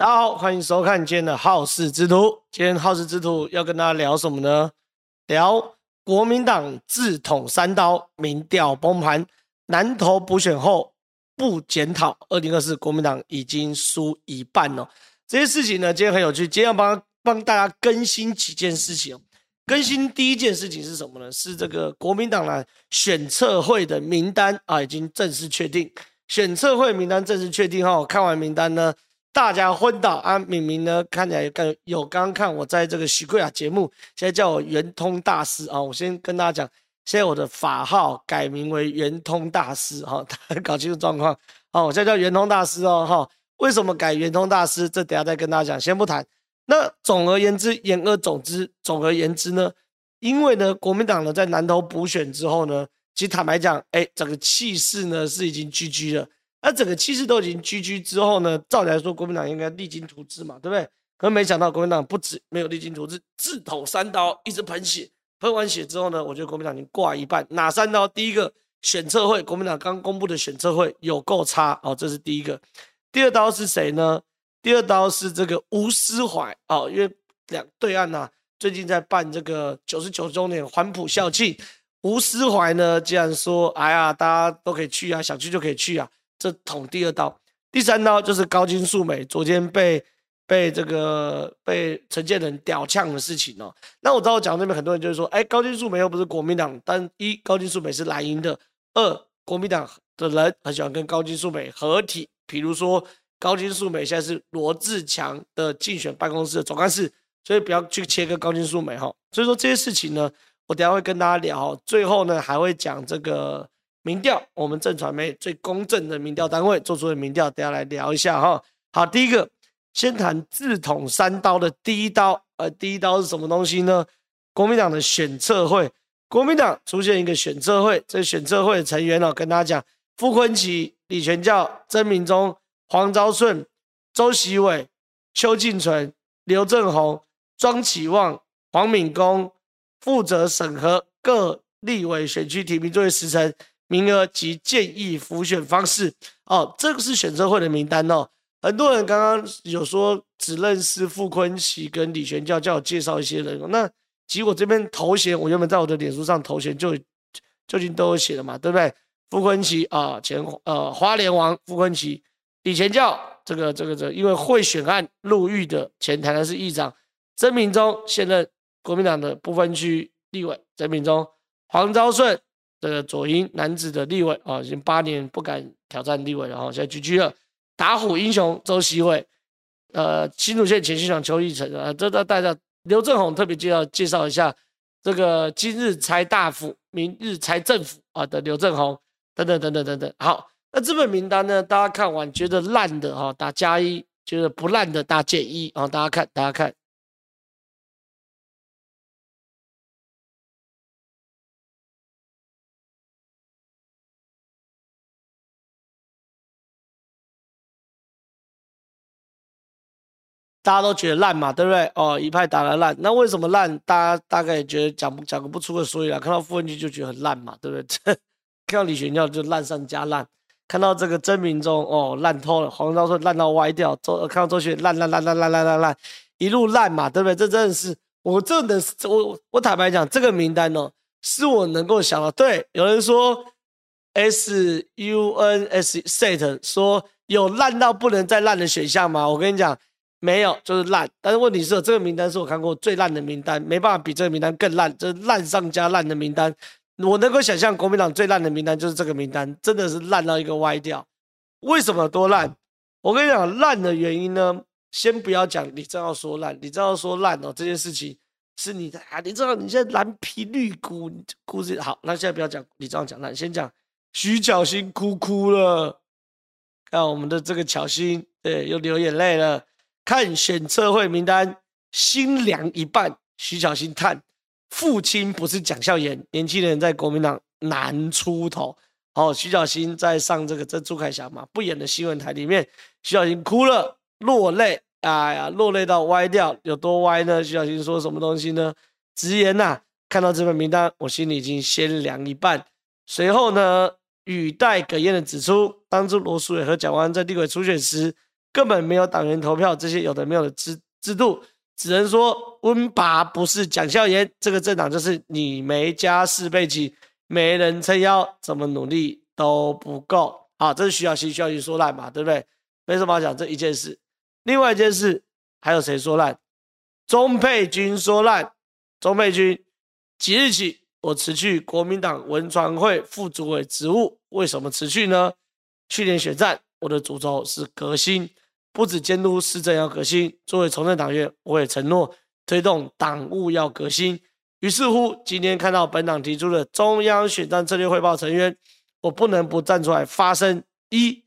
大家好，欢迎收看今天的好事之徒。今天好事之徒要跟大家聊什么呢？聊国民党自捅三刀，民调崩盘，南投补选后不检讨，二零二四国民党已经输一半了。这些事情呢，今天很有趣。今天要帮帮大家更新几件事情。更新第一件事情是什么呢？是这个国民党的选策会的名单啊，已经正式确定。选策会名单正式确定后，看完名单呢。大家昏倒啊！明明呢，看起来有有刚刚看我在这个许贵雅节目，现在叫我圆通大师啊！我先跟大家讲，现在我的法号改名为圆通大师哈，大家搞清楚状况啊！我现在叫圆通大师哦哈，为什么改圆通大师？这等下再跟大家讲，先不谈。那总而言之，言而总之，总而言之呢，因为呢，国民党呢在南投补选之后呢，其实坦白讲，哎，整个气势呢是已经 GG 了。那整个气势都已经 GG 之后呢，照理来说，国民党应该励精图治嘛，对不对？可是没想到国民党不止没有励精图治，自捅三刀，一直喷血。喷完血之后呢，我觉得国民党已经挂一半。哪三刀？第一个选测会，国民党刚公布的选测会有够差哦，这是第一个。第二刀是谁呢？第二刀是这个吴思怀哦，因为两对岸呐、最近在办这个九十九周年黄埔校庆，吴思怀呢，既然说，哎呀，大家都可以去啊，想去就可以去啊。这捅第二刀，第三刀就是高金素梅昨天被被这个被陈建仁屌呛的事情哦。那我知道我讲那边很多人就是说，哎，高金素梅又不是国民党，但一高金素梅是蓝营的，二国民党的人很喜欢跟高金素梅合体，比如说高金素梅现在是罗志强的竞选办公室的总干事，所以不要去切割高金素梅哈。所以说这些事情呢，我等下会跟大家聊，最后呢还会讲这个。民调，我们正传媒最公正的民调单位做出的民调，等下来聊一下哈。好，第一个先谈自捅三刀的第一刀，呃，第一刀是什么东西呢？国民党的选策会，国民党出现一个选策会，这选策会的成员哦，跟大家讲，傅昆萁、李全教、曾明忠、黄昭顺、周习伟、邱进纯、刘政宏、庄启旺、黄敏公负责审核各立委选区提名作为时程。名额及建议浮选方式哦，这个是选策会的名单哦。很多人刚刚有说只认识傅昆萁跟李全教，叫我介绍一些人。那结果这边头衔，我原本在我的脸书上头衔就就已经都有写了嘛，对不对？傅昆萁啊，前呃花莲王傅昆萁，李全教这个这个这个、因为贿选案入狱的前台南市议长，曾铭宗现任国民党的不分区立委，曾铭宗，黄昭顺。这个左营男子的立委啊，已经八年不敢挑战立委了，然后现在 GG 了。打虎英雄周锡玮，呃，新竹县前县长邱奕成啊，这这大家刘政鸿特别介绍介绍一下，这个今日财大府、明日财政府啊的刘政鸿等等等等等等。好，那这份名单呢，大家看完觉得烂的哈，打加一；觉得不烂的打减一啊。大家看，大家看。大家都觉得烂嘛，对不对？哦，一派打的烂，那为什么烂？大家大概也觉得讲不讲不出个所以然。看到傅崐萁就觉得很烂嘛，对不对？看到李全教就烂上加烂，看到这个曾铭宗哦烂透了，黄昭顺烂到歪掉，周看到周学烂烂烂烂烂烂烂烂，一路烂嘛，对不对？这真的是我这的我我坦白讲，这个名单哦，是我能够想到。对，有人说 S U N S set 说有烂到不能再烂的选项吗？我跟你讲。没有，就是烂。但是问题是，这个名单是我看过最烂的名单，没办法比这个名单更烂，这是烂上加烂的名单。我能够想象，国民党最烂的名单就是这个名单，真的是烂到一个歪掉。为什么多烂？我跟你讲，烂的原因呢，先不要讲李正皓说烂，李正皓说烂哦，这件事情是你的啊，李正皓你现在蓝皮绿骨故事好，那现在不要讲李正皓讲烂，先讲徐巧芯哭哭了，看我们的这个巧芯，对，又流眼泪了。看选策会名单，心凉一半。徐小新叹：父亲不是蒋孝严，年轻人在国民党难出头。哦，徐巧芯在上这个这朱凯翔嘛不演的新闻台里面，徐小新哭了，落泪。哎呀，落泪到歪掉，有多歪呢？徐巧芯说什么东西呢？直言呐、啊，看到这份名单，我心里已经先凉一半。随后呢，语带哽咽的指出，当初罗淑蕾和蒋万安在立委初选时。根本没有党员投票这些有的没有的制制度，只能说温拔不是蒋孝严，这个政党就是你没家世背景，没人撑腰，怎么努力都不够。好，这是徐小新需要去说烂嘛，对不对？没什么好讲这一件事。另外一件事，还有谁说烂？钟沛君说烂。钟沛君，即日起我辞去国民党文传会副主委职务。为什么辞去呢？去年选战，我的主轴是革新，不止监督施政要革新。作为从政党员，我也承诺推动党务要革新。于是乎，今天看到本党提出的中央选战策略汇报成员，我不能不站出来发声。一，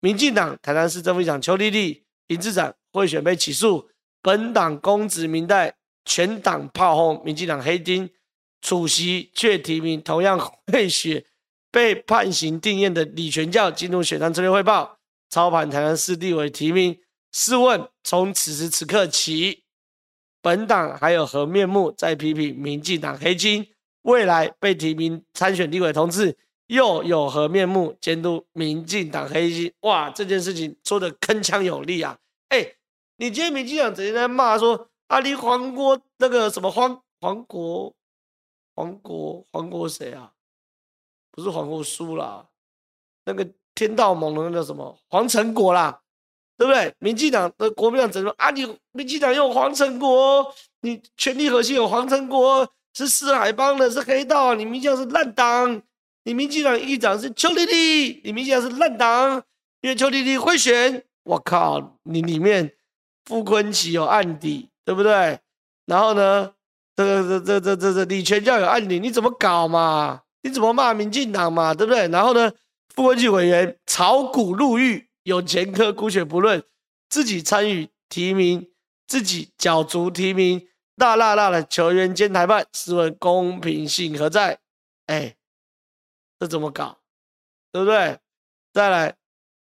民进党台南市正副议长邱丽丽、林志展贿选被起诉，本党公职民代。全党炮轰民进党黑丁，主席却提名同样 贿选被判刑定谳的李全教进入选战策略汇报，操盘台南市立委提名。试问，从此时此刻起，本党还有何面目再批评民进党黑金？未来被提名参选立委同志，又有何面目监督民进党黑金？哇，这件事情说得铿锵有力啊！哎、你今天民进党整天在骂说。阿里黄国那个什么黄黄国黄国黄国谁啊？不是黄国书啦，那个天道盟的那个什么黄成国啦，对不对？民进党的国民党怎么啊？你民进党有黄成国，你权力核心有黄成国，是四海帮的，是黑道！你民进党是烂党，你民进党议长是邱丽丽，你民进党是烂党，因为邱丽丽会选。我靠，你里面傅昆萁有案底。对不对？然后呢，这个这这这这这李全教有案底，你怎么搞嘛？你怎么骂民进党嘛？对不对？然后呢，傅崐萁委员炒股入狱，有前科姑且不论，自己参与提名，自己角逐提名，大辣辣的球员兼裁判，试问公平性何在？哎，这怎么搞？对不对？再来，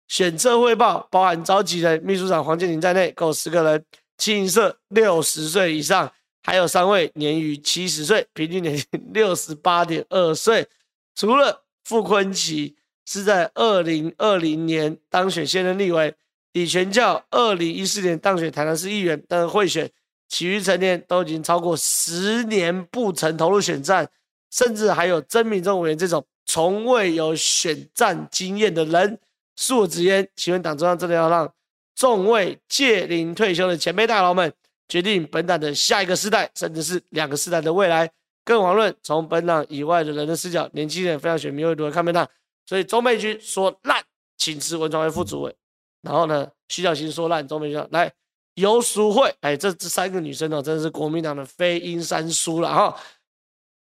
选策汇报包含召集人秘书长黄建林在内，共十个人。清一色六十岁以上，还有三位年逾七十岁，平均年龄六十八点二岁。除了傅昆萁是在二零二零年当选现任立委，李全教二零一四年当选台南市议员，但是贿选，其余成年都已经超过十年不曾投入选战，甚至还有曾铭宗委员这种从未有选战经验的人。恕我直言，请问党中央真的要让？众位届龄退休的前辈大佬们，决定本党的下一个世代，甚至是两个世代的未来。更遑论从本党以外的人的视角，年轻人非常选民会如何看本党。所以钟沛君说烂，请辞文传会副主委。然后呢，徐小新说烂，钟沛君来游淑慧，哎，这这三个女生哦，真的是国民党的飞鹰三叔了哈。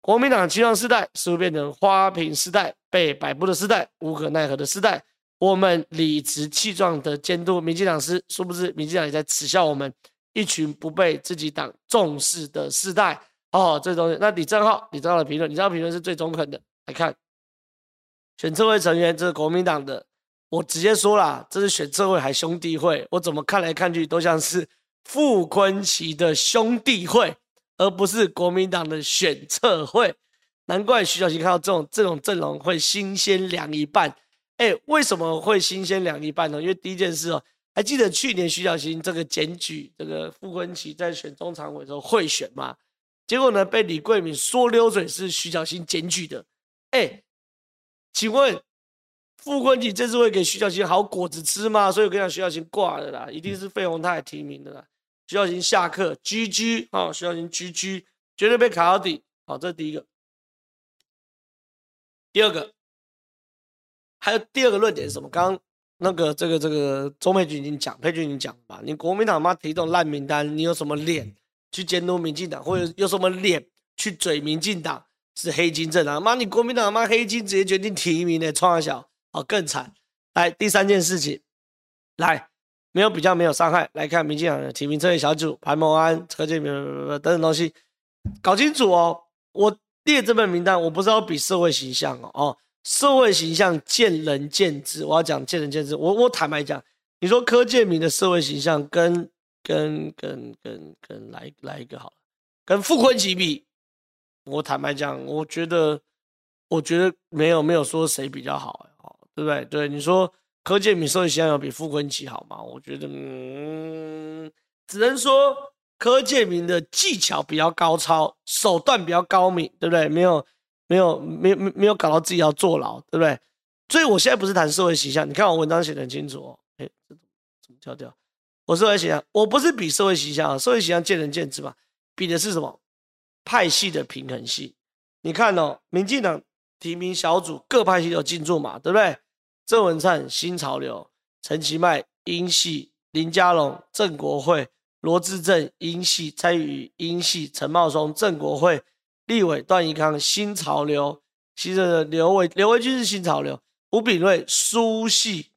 国民党期望世代，似乎变成花瓶世代，被摆布的世代，无可奈何的世代。我们理直气壮的监督民进党时，殊不知民进党也在耻笑我们一群不被自己党重视的世代。哦，这东西，那李正浩，李正浩的评论，李正浩评论是最中肯的。来看选策会成员，这是国民党的，我直接说了，这是选策会还兄弟会，我怎么看来看去都像是傅昆萁的兄弟会，而不是国民党的选策会。难怪徐小新看到这种这种阵容会新鲜凉一半。哎，为什么会新鲜凉一半呢？因为第一件事哦，还记得去年徐小新这个检举这个傅昆萁在选中常委的时候贿选吗？结果呢，被李贵敏说溜嘴是徐小新检举的。哎，请问傅昆萁这次会给徐小新好果子吃吗？所以我跟你讲，徐小新挂了啦，一定是费鸿泰提名的啦。徐小新下课，GG 啊，徐小新 GG，绝对被卡到底。好，这是第一个。第二个。还有第二个论点是什么？刚刚那个这个这个钟沛君已经讲，佩君已经讲了吧？你国民党妈提这种烂名单，你有什么脸去监督民进党，或者有什么脸去嘴民进党是黑金政党？妈，你国民党妈黑金直接决定提名的，创小哦更惨。来第三件事情，来没有比较没有伤害，来看民进党的提名策略小组，潘孟安、柯建明等等东西，搞清楚哦。我列这份名单，我不是要比社会形象哦。哦社会形象见仁见智，我要讲见仁见智。我我坦白讲，你说柯建铭的社会形象跟跟跟跟跟来来一个好了，跟傅昆萁比，我坦白讲，我觉得我觉得没有没有说谁比较好，对不对？对，你说柯建铭社会形象有比傅昆萁好吗？我觉得，嗯，只能说柯建铭的技巧比较高超，手段比较高明，对不对？没有，没有，没有，没有搞到自己要坐牢，对不对？所以我现在不是谈社会形象，你看我文章写得很清楚哦。哎，这怎么跳掉？我社会形象，我不是比社会形象啊，社会形象见仁见智嘛，比的是什么？派系的平衡性。你看哦，民进党提名小组各派系都进驻嘛，对不对？郑文灿新潮流，陈其迈英系，林佳龙郑国会，罗志政英系，蔡宇英系，陈茂松郑国会，立委段宜康新潮流，其实刘维刘维军是新潮流，吴秉叡苏系，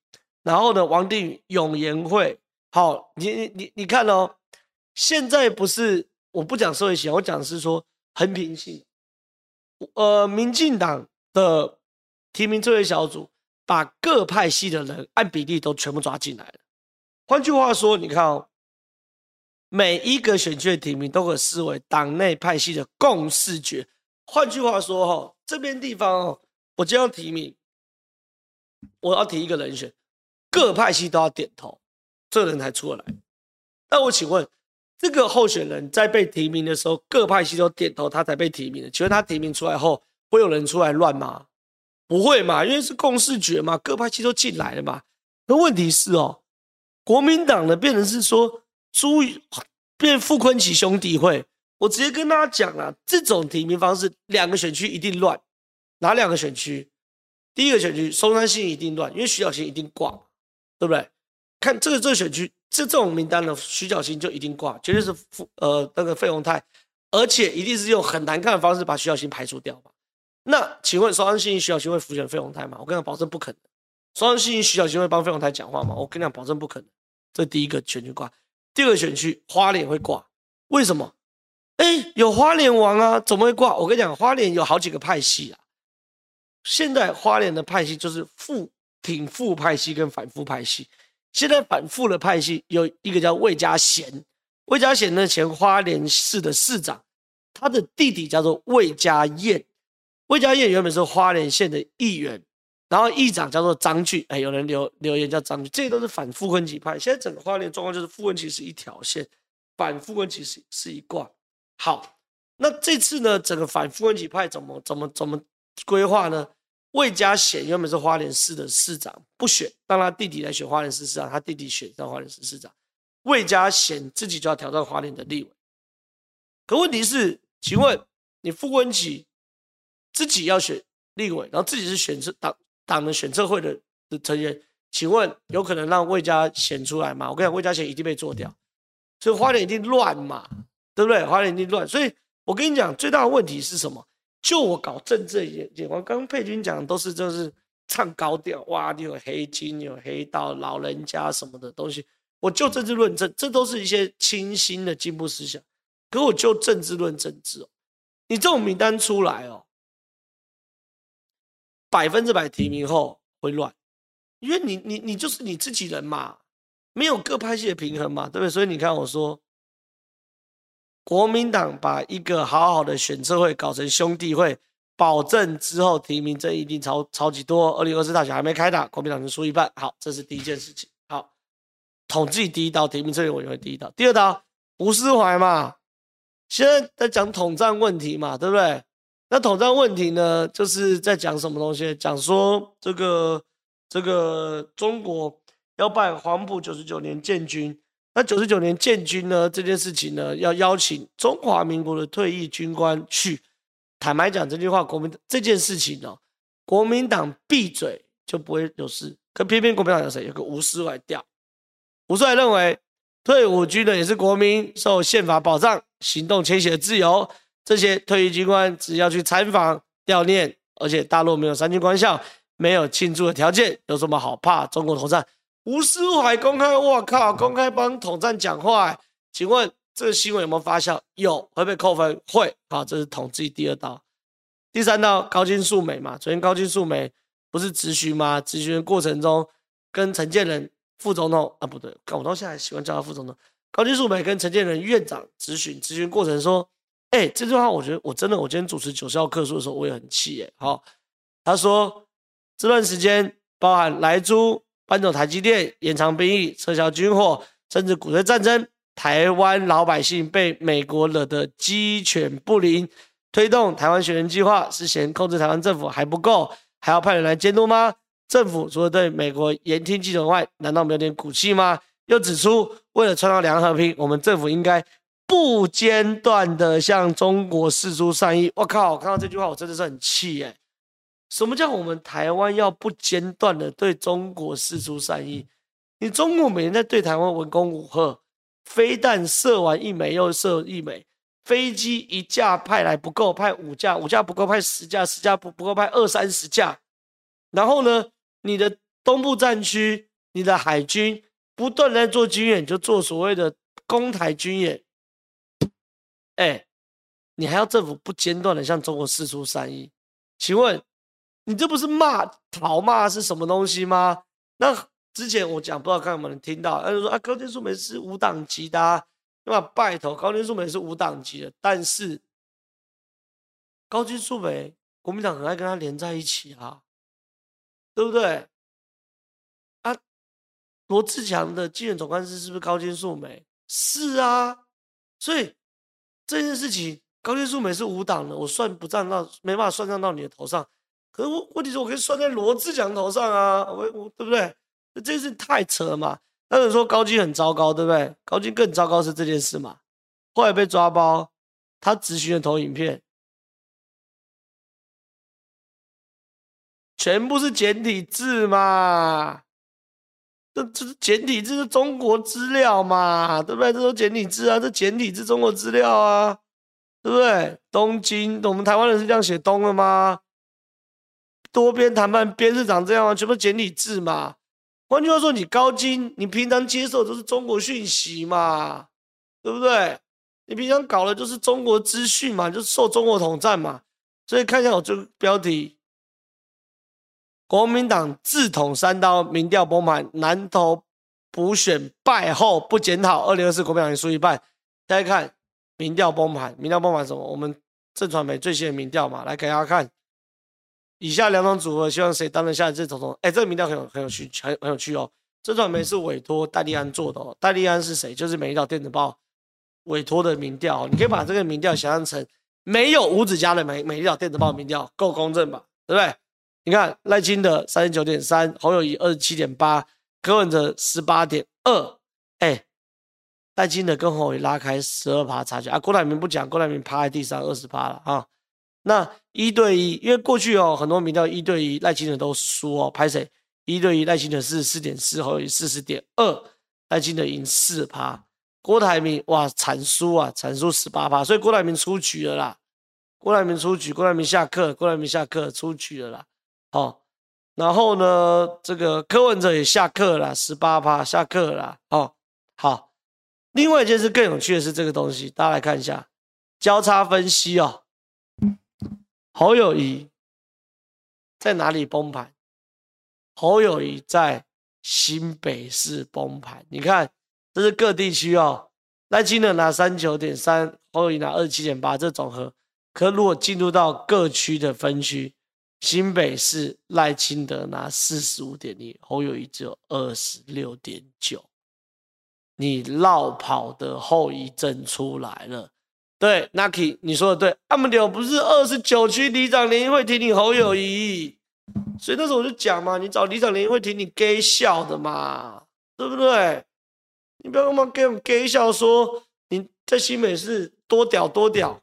然后呢，王定宇永延会。好，你你你你看哦，现在不是我不讲社会型，我讲是说横平性，呃，民进党的提名作业小组。把各派系的人按比例都全部抓进来了。换句话说，你看哦，每一个选区的提名都可视为党内派系的共识决。换句话说，哈，这边地方哦，我就要提名，我要提一个人选，各派系都要点头，这个人才出得来。那我请问，这个候选人在被提名的时候，各派系都点头，他才被提名的。请问他提名出来后，会有人出来乱吗？不会嘛，因为是共识决嘛，各派系都进来了嘛。那问题是哦，国民党的变成是说朱变傅崐萁兄弟会，我直接跟大家讲啊，这种提名方式，两个选区一定乱。哪两个选区？第一个选区松山信一定乱，因为徐小新一定挂，对不对？看这个这个选区，这这种名单的徐小新就一定挂，绝对是傅呃那个费鸿泰，而且一定是用很难看的方式把徐小新排除掉嘛。那请问，松山信徐小新会辅选费鸿泰吗？我跟你讲，保证不可能。松山信徐小新会帮费鸿泰讲话吗？我跟你讲，保证不可能。这第一个选区挂，第二个选区花莲会挂，为什么？哎，有花莲王啊，怎么会挂？我跟你讲，花莲有好几个派系啊。现在花莲的派系就是副挺副派系跟反副派系。现在反副的派系有一个叫魏家贤，魏家贤呢前花莲市的市长，他的弟弟叫做魏家彦。魏家彦原本是花莲县的议员，然后议长叫做张俊，哎，有人留留言叫张俊，这些都是反傅崐萁派。现在整个花莲状况就是傅崐萁是一条线，反傅崐萁是是一挂。好，那这次呢，整个反傅崐萁派怎么怎么怎么规划呢？魏家贤原本是花莲市的市长，不选，让他弟弟来选花莲市市长，他弟弟选上花莲市市长。魏家贤自己就要挑战花莲的立委，可问题是，请问你傅崐萁？自己要选立委，然后自己是选策党党的选策会的的成员，请问有可能让魏家贤出来吗？我跟你讲，魏家贤一定被做掉，所以花莲一定乱嘛，对不对？花莲一定乱，所以我跟你讲，最大的问题是什么？就我搞政治眼眼光，刚刚佩君讲的都是就是唱高调，哇，你有黑金，你有黑道，老人家什么的东西，我就政治论政，这都是一些清新的进步思想。可我就政治论政治哦，你这种名单出来哦。百分之百提名后会乱，因为你你你就是你自己人嘛，没有各派系的平衡嘛，对不对？所以你看我说，国民党把一个好好的选策会搞成兄弟会，保证之后提名这一定超超级多。二零二四大选还没开打，国民党就输一半。好，这是第一件事情。好，统计第一刀，提名策略委员会第一刀，第二刀吴思怀嘛，现在在讲统战问题嘛，对不对？那统战问题呢，就是在讲什么东西？讲说这个这个中国要办黄埔九十九年建军，那九十九年建军呢这件事情呢，要邀请中华民国的退役军官去。坦白讲这句话，国民这件事情哦，国民党闭嘴就不会有事。可偏偏国民党有谁？有个吴思怀调。吴帅认为，退伍军人也是国民，受宪法保障，行动迁徙的自由。这些退役军官只要去参访悼念，而且大陆没有三军官校，没有庆祝的条件，有什么好怕中国统战？吴斯怀公开，我靠，公开帮统战讲话。请问这个新闻有没有发酵？有，会被扣分？会。好，这是统计第二道。第三道，高金素梅嘛，昨天高金素梅不是咨询吗？咨询过程中跟陈建仁副总统啊，不对，我到现在还喜欢叫他副总统。高金素梅跟陈建仁院长咨询，咨询过程说。哎、这句话我觉得我真的，我今天主持九十号课书的时候，我也很气耶。好，他说这段时间包含莱猪、搬走台积电，延长兵役，撤销军火，甚至鼓吹战争。台湾老百姓被美国惹得鸡犬不宁。推动台湾学人计划是嫌控制台湾政府还不够，还要派人来监督吗？政府除了对美国言听计从外，难道没有点骨气吗？又指出，为了创造两和平，我们政府应该不间断的向中国示出善意。我靠！我看到这句话，我真的是很气耶！什么叫我们台湾要不间断的对中国示出善意？你中国每天在对台湾文攻武吓，飞弹射完一枚又射一枚，飞机一架派来不够，派五架，五架不够派十架，十架不不够派二三十架，然后呢？你的东部战区，你的海军不断在做军演，就做所谓的攻台军演。哎，你还要政府不间断的向中国释出善意？请问，你这不是骂讨骂是什么东西吗？那之前我讲，不知道看有没有人听到，他就说啊，高金素梅是无党籍的，啊，对吧？拜托，高金素梅是无党籍的，但是高金素梅，国民党很爱跟他连在一起啊。对不对？啊，罗志强的竞选总干事是不是高金素梅？是啊，所以这件事情高金素梅是无党的，我算不账到，没办法算账到你的头上。可是我问题是我可以算在罗志祥头上啊，我我对不对？这件事太扯了嘛。那你说高金很糟糕，对不对？高金更糟糕是这件事嘛？后来被抓包，他质询的投影片。全部是简体字嘛？这这是简体字是中国资料嘛？对不对？这都简体字啊，这简体字中国资料啊，对不对？东京，我们台湾人是这样写东的吗？多边谈判边是长这样吗？全部简体字嘛？换句话说，你高金，你平常接受的都是中国讯息嘛？对不对？你平常搞的就是中国资讯嘛，就是受中国统战嘛？所以看一下我这个标题。国民党自捅三刀，民调崩盘，南投补选败后不检讨，二零二四国民党输一半。大家看民调崩盘，民调崩盘什么？我们正传媒最新的民调嘛，来给大家看。以下两种组合，希望谁当得下这总统？哎，这个民调很有很有趣，很很有趣哦。震传媒是委托戴立安做的哦。戴立安是谁？就是美丽岛电子报委托的民调。你可以把这个民调想象成没有五子家的美美丽岛电子报民调，够公正吧？对不对？你看赖清德三十九点三，侯友宜二十七点八，柯文哲十八点二，哎，赖清德跟侯友宜拉开十二趴差距啊。郭台铭不讲，郭台铭趴在地上二十趴了啊。那一对一，因为过去哦很多民调一对一，赖清德都输哦，拍谁？一对一赖清德四十四点四，侯友宜四十点二，赖清德赢四趴。郭台铭哇惨输啊，惨输十八趴，所以郭台铭出局了啦。郭台铭出局，郭台铭下课，郭台铭下课出局了啦。哦，然后呢，这个柯文哲也下课了，十八趴下课了。哦，好，另外一件事更有趣的是这个东西，大家来看一下交叉分析哦。侯友谊在哪里崩盘？侯友谊在新北市崩盘。你看，这是各地区哦，赖清德拿三九点三，侯友谊拿二七点八，这总和。可如果进入到各区的分区。新北市赖清德拿四十五点一，侯友宜只有二十六点九，你落跑的后遗症出来了。对，Nucky，你说的对，阿姆柳不是二十九区里长联谊会挺你侯友宜，所以那时候我就讲嘛，你找里长联谊会挺你 gay 笑的嘛，对不对？你不要他妈给我们 gay 笑说你在新北市多屌多屌。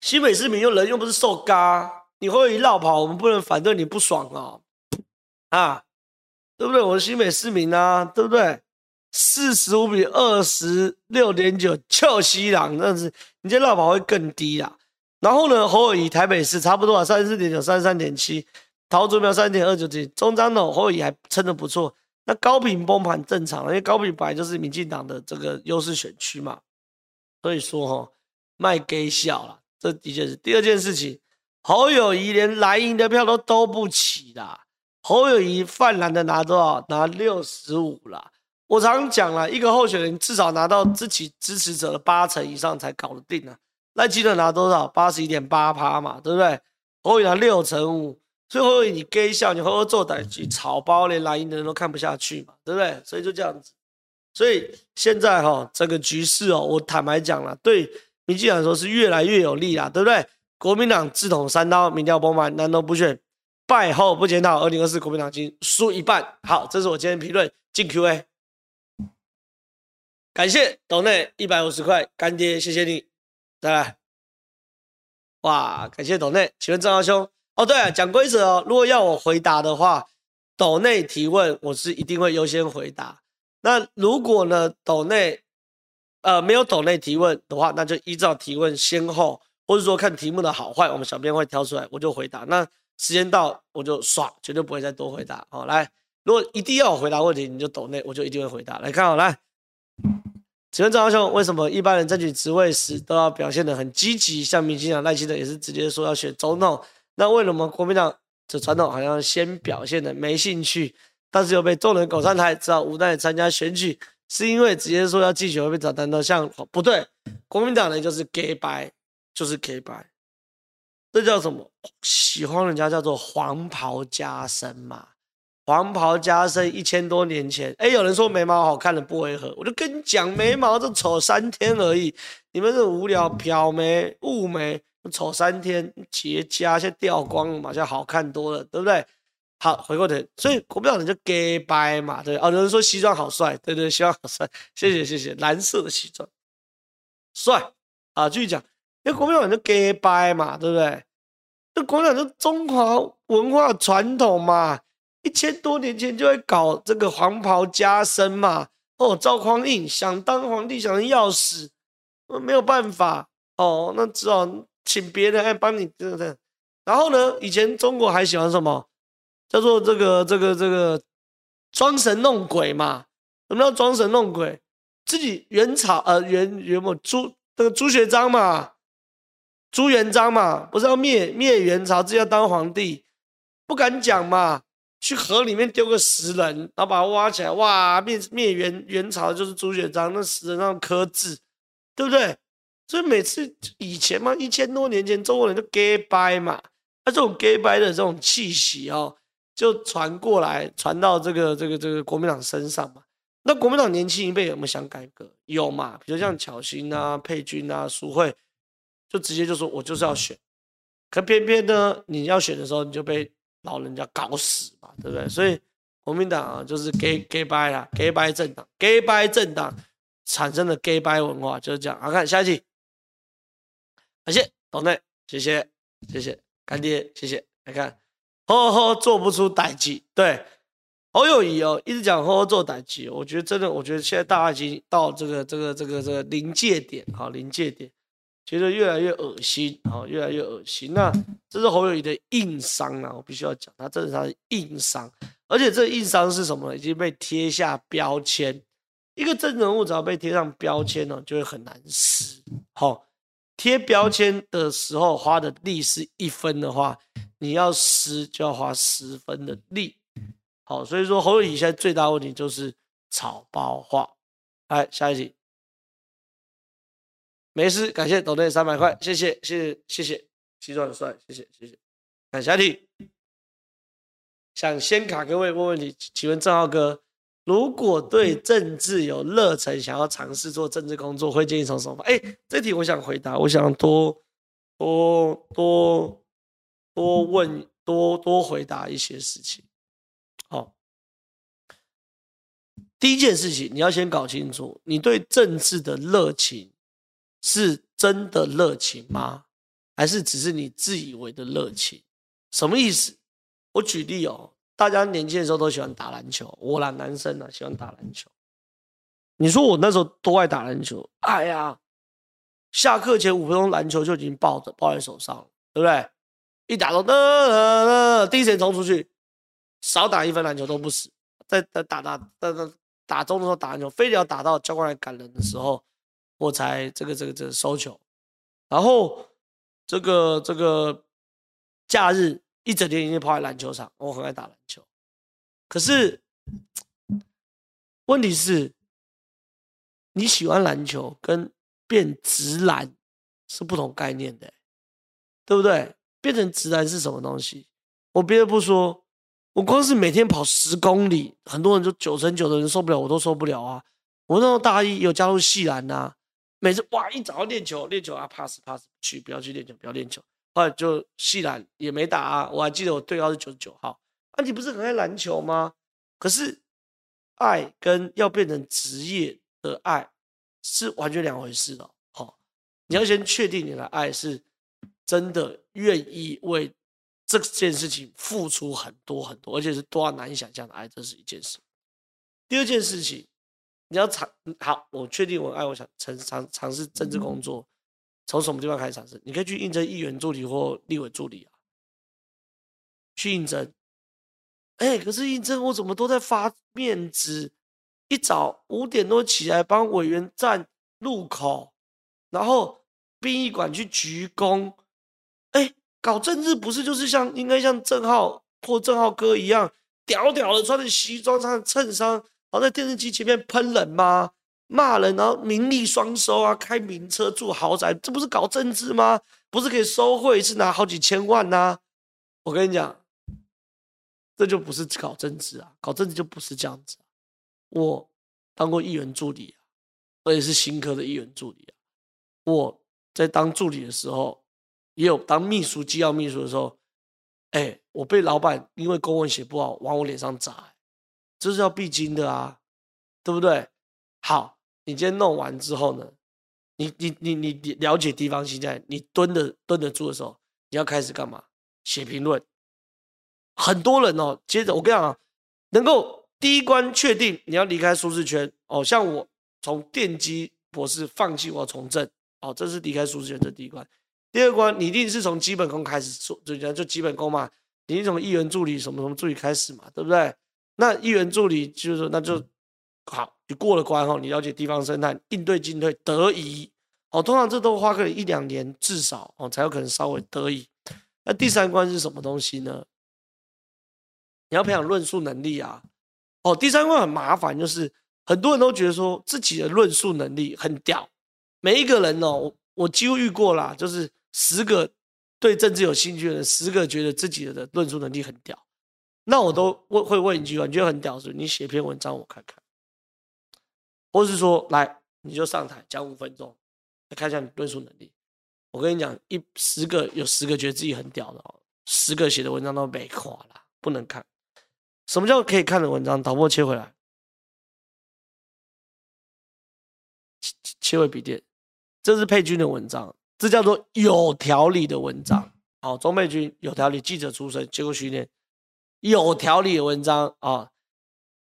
新北市民又人又不是瘦嘎，你会一绕跑，我们不能反对你不爽哦，啊，对不对？我是新北市民啊，对不对？四十五比二十六点九，臭西朗，但是你这绕跑会更低啦。然后呢，侯友宜台北市差不多啊，三十四点九，三十三点七，桃竹苗三点二九几，中彰投侯友宜还撑得不错。那高屏崩盘正常，因为高屏本来就是民进党的这个优势选区嘛，所以说哈，卖给小了。这的确是第二件事情，侯友宜连蓝营的票都兜不起啦。侯友宜泛蓝的拿多少？拿六十五啦。我常讲了，一个候选人至少拿到自己支持者的八成以上才搞得定啊。赖清德拿多少？八十一点八趴嘛，对不对？侯友宜拿六成五，所以侯友宜你给笑，你好好做代志，草包连蓝营的人都看不下去嘛，对不对？所以就这样子。所以现在哈、哦，这个局势哦，我坦白讲了，对民进党说是越来越有利啦，对不对？国民党自捅三刀，民调崩盘，南投不选败后不检讨，二零二四国民党已经输一半。好，这是我今天评论，进 Q&A。感谢斗内一百五十块干爹，谢谢你。再来，哇，感谢斗内，请问郑浩兄。哦，对啊，讲规则哦。如果要我回答的话，斗内提问我是一定会优先回答。那如果呢，斗内呃没有斗内提问的话，那就依照提问先后，或者说看题目的好坏，我们小编会挑出来，我就回答。那时间到我就刷，绝对不会再多回答。好，来，如果一定要回答问题，你就斗内，我就一定会回答。来看好来，请问张豪兄，为什么一般人争取职位时都要表现得很积极？像民进党赖清德也是直接说要选总统。那为什么国民党这传统好像先表现的没兴趣，但是又被众人拱上台，只好无奈参加选举？是因为直接说要继续会被找单刀像不对，国民党人就是假掰，就是假掰，这叫什么？喜欢人家叫做黄袍加身嘛，黄袍加身一千多年前，哎，有人说眉毛好看的不违和，我就跟你讲，眉毛就丑三天而已，你们这无聊漂眉雾眉。丑三天结痂，现在掉光了嘛，现在好看多了，对不对？好，回过头，所以国民党人就假掰嘛，对哦，有人说西装好帅，对对，西装好帅，谢谢谢谢，蓝色的西装帅啊，继续讲，因为国民党人就假掰嘛，对不对？那国民党就中华文化传统嘛，一千多年前就会搞这个黄袍加身嘛，哦，赵匡胤想当皇帝想的要死，没有办法哦，那只好。请别人来帮你这个，然后呢？以前中国还喜欢什么？叫做这个这个这个装神弄鬼嘛？什么叫装神弄鬼？自己元朝呃元元末朱那个朱学璋嘛，朱元璋嘛，不是要灭灭元朝，自己要当皇帝，不敢讲嘛，去河里面丢个石人，然后把它挖起来，哇，灭灭元元朝就是朱学璋，那石人上刻字，对不对？所以每次以前嘛，一千多年前中国人就假掰嘛，他、这种假掰的这种气息哦，就传过来，传到这个这个这个国民党身上嘛。那国民党年轻一辈有没有想改革？有嘛？比如像巧芯啊、佩君啊、苏慧，就直接就说我就是要选。可偏偏呢，你要选的时候，你就被老人家搞死嘛，对不对？所以国民党啊，就是 gay gay bye 啦，假掰政党，假掰政党产生的 gay 掰文化就是这样。好，看下一题。感谢董内，谢谢谢谢干爹，谢谢。来看，呵呵做不出代志，对，侯友宜哦，一直讲呵呵做代志，我觉得真的，我觉得现在大家已经到这个这个这个这个临界点，好临界点，觉得越来越恶心，好越来越恶心。那这是侯友宜的硬伤啊，我必须要讲，他这是他的硬伤，而且这硬伤是什么呢？已经被贴下标签，一个真人物只要被贴上标签呢，就会很难撕，好。贴标签的时候花的力是一分的话，你要撕就要花十分的力。好，所以说侯友宜现在最大问题就是草包化。来，下一题。没事，感谢斗内三百块，谢谢谢谢谢谢，西装很帅，谢谢谢谢。看下一题，想先卡各位问问题，请问正浩哥。如果对政治有热忱，想要尝试做政治工作，会建议从什么？哎，这题我想回答，我想多多多多问多多回答一些事情。好，第一件事情你要先搞清楚，你对政治的热情是真的热情吗？还是只是你自以为的热情？什么意思？我举例哦。大家年轻的时候都喜欢打篮球，我啦，男生啊，喜欢打篮球。你说我那时候多爱打篮球？哎呀，下课前五分钟篮球就已经抱着抱在手上了，对不对？一打到哒哒哒，第一时间冲出去，少打一分篮球都不死。在在打打打打打中的时候打篮球，非得要打到教官来赶人的时候，我才这个这个这个收球。然后这个这个假日。一整天一天泡在篮球场，我很爱打篮球。可是问题是，你喜欢篮球跟变直男是不同概念的，对不对？变成直男是什么东西？我别的不说，我光是每天跑十公里，很多人就九成九的人受不了，我都受不了啊。我那时候大一有加入系篮呐，每次哇一早要练球，练球啊 pass pass 去，不要去练球，不要练球。后来就系篮也没打啊，我还记得我队号是九十九号。啊，你不是很爱篮球吗？可是爱跟要变成职业的爱是完全两回事的。好，你要先确定你的爱是真的愿意为这件事情付出很多很多，而且是多到难以想象的爱，这是一件事。第二件事情。你要尝好，我确定我爱，我想尝尝尝试政治工作，从什么地方开始尝试？你可以去应征议员助理或立委助理啊，去应征。哎，可是应征我怎么都在发面子，一早五点多起来帮委员站路口，然后殡仪馆去鞠躬。搞政治不是就是像应该像郑浩或郑浩哥一样，屌屌的穿着西装穿着衬衫。然后在电视机前面喷人吗？骂人，然后名利双收啊，开名车住豪宅，这不是搞政治吗？不是可以收贿一次拿好几千万呐、我跟你讲，这就不是搞政治啊，搞政治就不是这样子。我当过议员助理啊，我也是新科的议员助理啊。我在当助理的时候，也有当秘书、机要秘书的时候，哎，我被老板因为公文写不好往我脸上砸。这是要必经的啊，对不对？好，你今天弄完之后呢，你你你你了解地方现在，你蹲的蹲得住的时候，你要开始干嘛？写评论。很多人哦，接着我跟你讲啊，能够第一关确定你要离开舒适圈哦，像我从电机博士放弃，我要从政哦，这是离开舒适圈这第一关。第二关，你一定是从基本功开始做，就讲就基本功嘛，你从议员助理什么什么助理开始嘛，对不对？那议员助理就是说，那就好，你过了关后，你了解地方生态，应对进退得宜，哦，通常这都花个一两年至少哦，才有可能稍微得宜。那第三关是什么东西呢？你要培养论述能力啊，哦，第三关很麻烦，就是很多人都觉得说自己的论述能力很屌，每一个人哦，我我几乎遇过啦，就是十个对政治有兴趣的人，十个觉得自己的论述能力很屌。那我都问会问一句话，你觉得很屌是？你写篇文章我看看，或是说来你就上台讲五分钟，来看一下你论述能力。我跟你讲，一十个有十个觉得自己很屌的哦，十个写的文章都没垮了，不能看。什么叫可以看的文章？导播切回来，切切回笔电，这是佩君的文章，这叫做有条理的文章。好，钟佩君有条理，记者出身，接受训练。有条理的文章啊，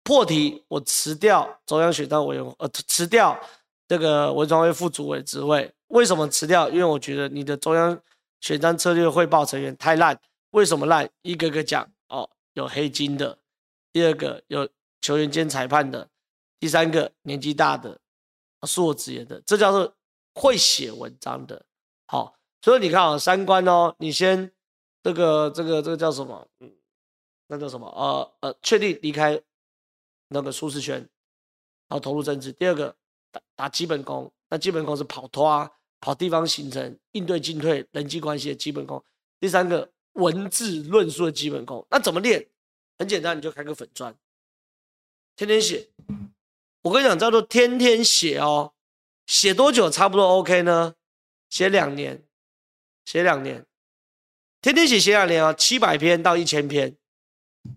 破题我辞掉中央选战委员呃辞掉这个文传会副主委职位，为什么辞掉？因为我觉得你的中央选战策略汇报成员太烂。为什么烂？一个个讲哦，有黑金的，第二个有球员兼裁判的，第三个年纪大的，恕我直言的，这叫做会写文章的。好，所以你看啊，三观哦，你先这个这个这个叫什么？嗯。那叫什么？呃呃，确定离开那个舒适圈，然后投入政治。第二个打打基本功，那基本功是跑拖啊，跑地方行程、应对进退、人际关系的基本功。第三个文字论述的基本功，那怎么练？很简单，你就开个粉专，天天写。我跟你讲，叫做天天写哦。写多久差不多 OK 呢？写两年，写两年，天天写写两年啊，七百篇到一千篇。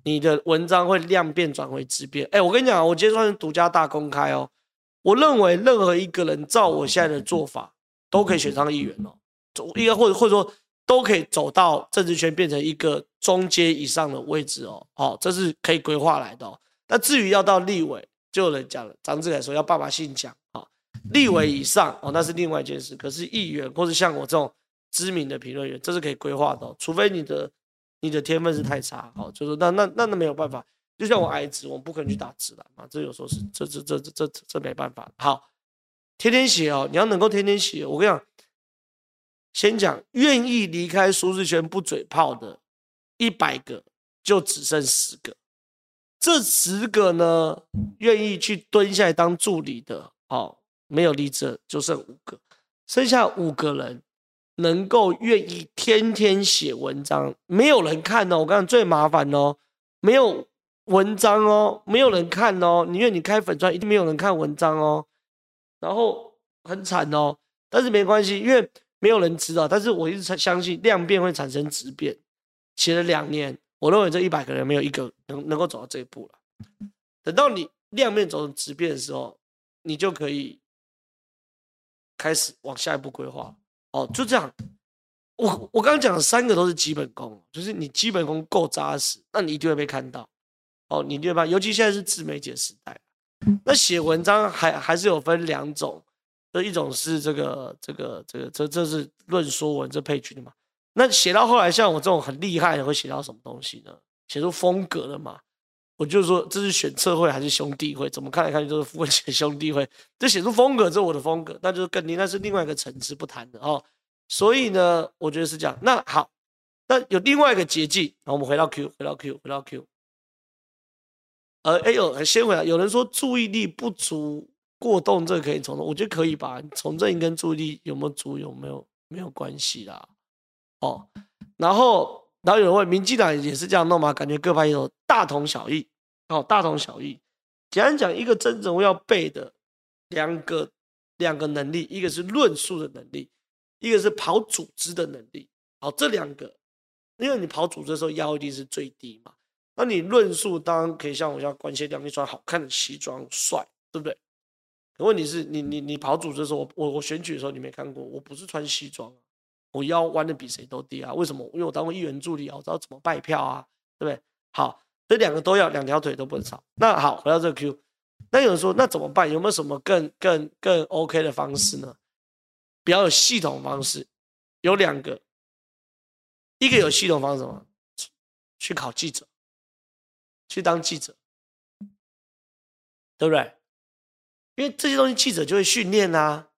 你的文章会量变转为质变。哎，我跟你讲，我今天算是独家大公开哦。我认为任何一个人照我现在的做法，都可以选上议员哦。走应该或者或者说都可以走到政治圈，变成一个中阶以上的位置哦。好，这是可以规划来的哦。那至于要到立委，就有人讲了，张志凯说要爸爸姓蒋。立委以上哦，那是另外一件事。可是议员或是像我这种知名的评论员，这是可以规划的哦。除非你的。你的天分是太差，哦，就是那那那那没有办法，就像我矮子，我不可能去打直篮嘛，这有时候是这这这这这这没办法。好，天天写哦，你要能够天天写。我跟你讲，先讲愿意离开舒适圈不嘴炮的，一百个就只剩十个，这十个呢，愿意去蹲下来当助理的，哦，没有离职就剩五个，剩下五个人能够愿意天天写文章，没有人看哦。我刚刚最麻烦哦，没有文章哦，没有人看哦。因为你开粉专一定没有人看文章哦，然后很惨哦。但是没关系，因为没有人知道。但是我一直相信量变会产生质变。写了两年，我认为这一百个人没有一个能能够走到这一步了。等到你量变走成质变的时候，你就可以开始往下一步规划。哦，就这样。我我刚刚讲的三个都是基本功，就是你基本功够扎实，那你一定会被看到。哦，你一定会被，尤其现在是自媒体时代。那写文章还还是有分两种，这一种是这个这个这个这这是论说文这配句的嘛。那写到后来，像我这种很厉害的，会写到什么东西呢？写出风格了嘛？我就说这是选测会还是兄弟会？怎么看来看去都是傅昆萁兄弟会。这写出风格，这是我的风格，那就是跟你那是另外一个层次不谈的哦。所以呢，我觉得是这样。那好，那有另外一个捷径。我们回到 Q，回到 Q，回到 Q。呃，哎呦，先回来。有人说注意力不足过动，这个可以从我觉得可以吧。从政跟注意力有没有足有没有没有关系啦。哦，然后。然后有人问，民进党也是这样弄吗？感觉各派有大同小异，哦，大同小异。简单讲，一个真正要背的两个两个能力，一个是论述的能力，一个是跑组织的能力。好，这两个，因为你跑组织的时候腰一定是最低嘛。那你论述当然可以像我一样，官卸亮你穿好看的西装，帅，对不对？可问题是你你你跑组织的时候，我我我选举的时候你没看过，我不是穿西装啊。我腰弯的比谁都低啊？为什么？因为我当过议员助理啊，我知道怎么拜票啊，对不对？好，这两个都要，两条腿都不能少。那好，回到这个 Q，那有人说，那怎么办？有没有什么更更更 OK 的方式呢？比较有系统方式，有两个，一个有系统方式什么？去考记者，去当记者，对不对？因为这些东西记者就会训练啊。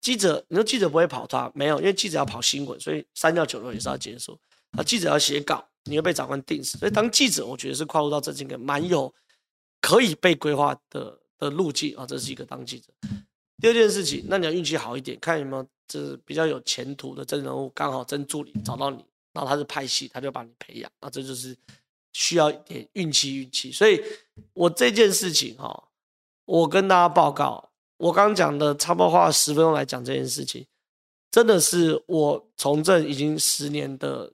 记者，你说记者不会跑他没有，因为记者要跑新闻，所以三教九流也是要接受。啊，记者要写稿，你会被长官定死。所以当记者，我觉得是跨入到这几个蛮有可以被规划的的路径啊，这是一个当记者。第二件事情，那你要运气好一点，看有没有这比较有前途的真人物，刚好真助理找到你，然后他是拍戏，他就把你培养，啊，这就是需要一点运气运气。所以我这件事情哈，我跟大家报告。我刚讲的差不多花了十分钟来讲这件事情，真的是我从政已经十年的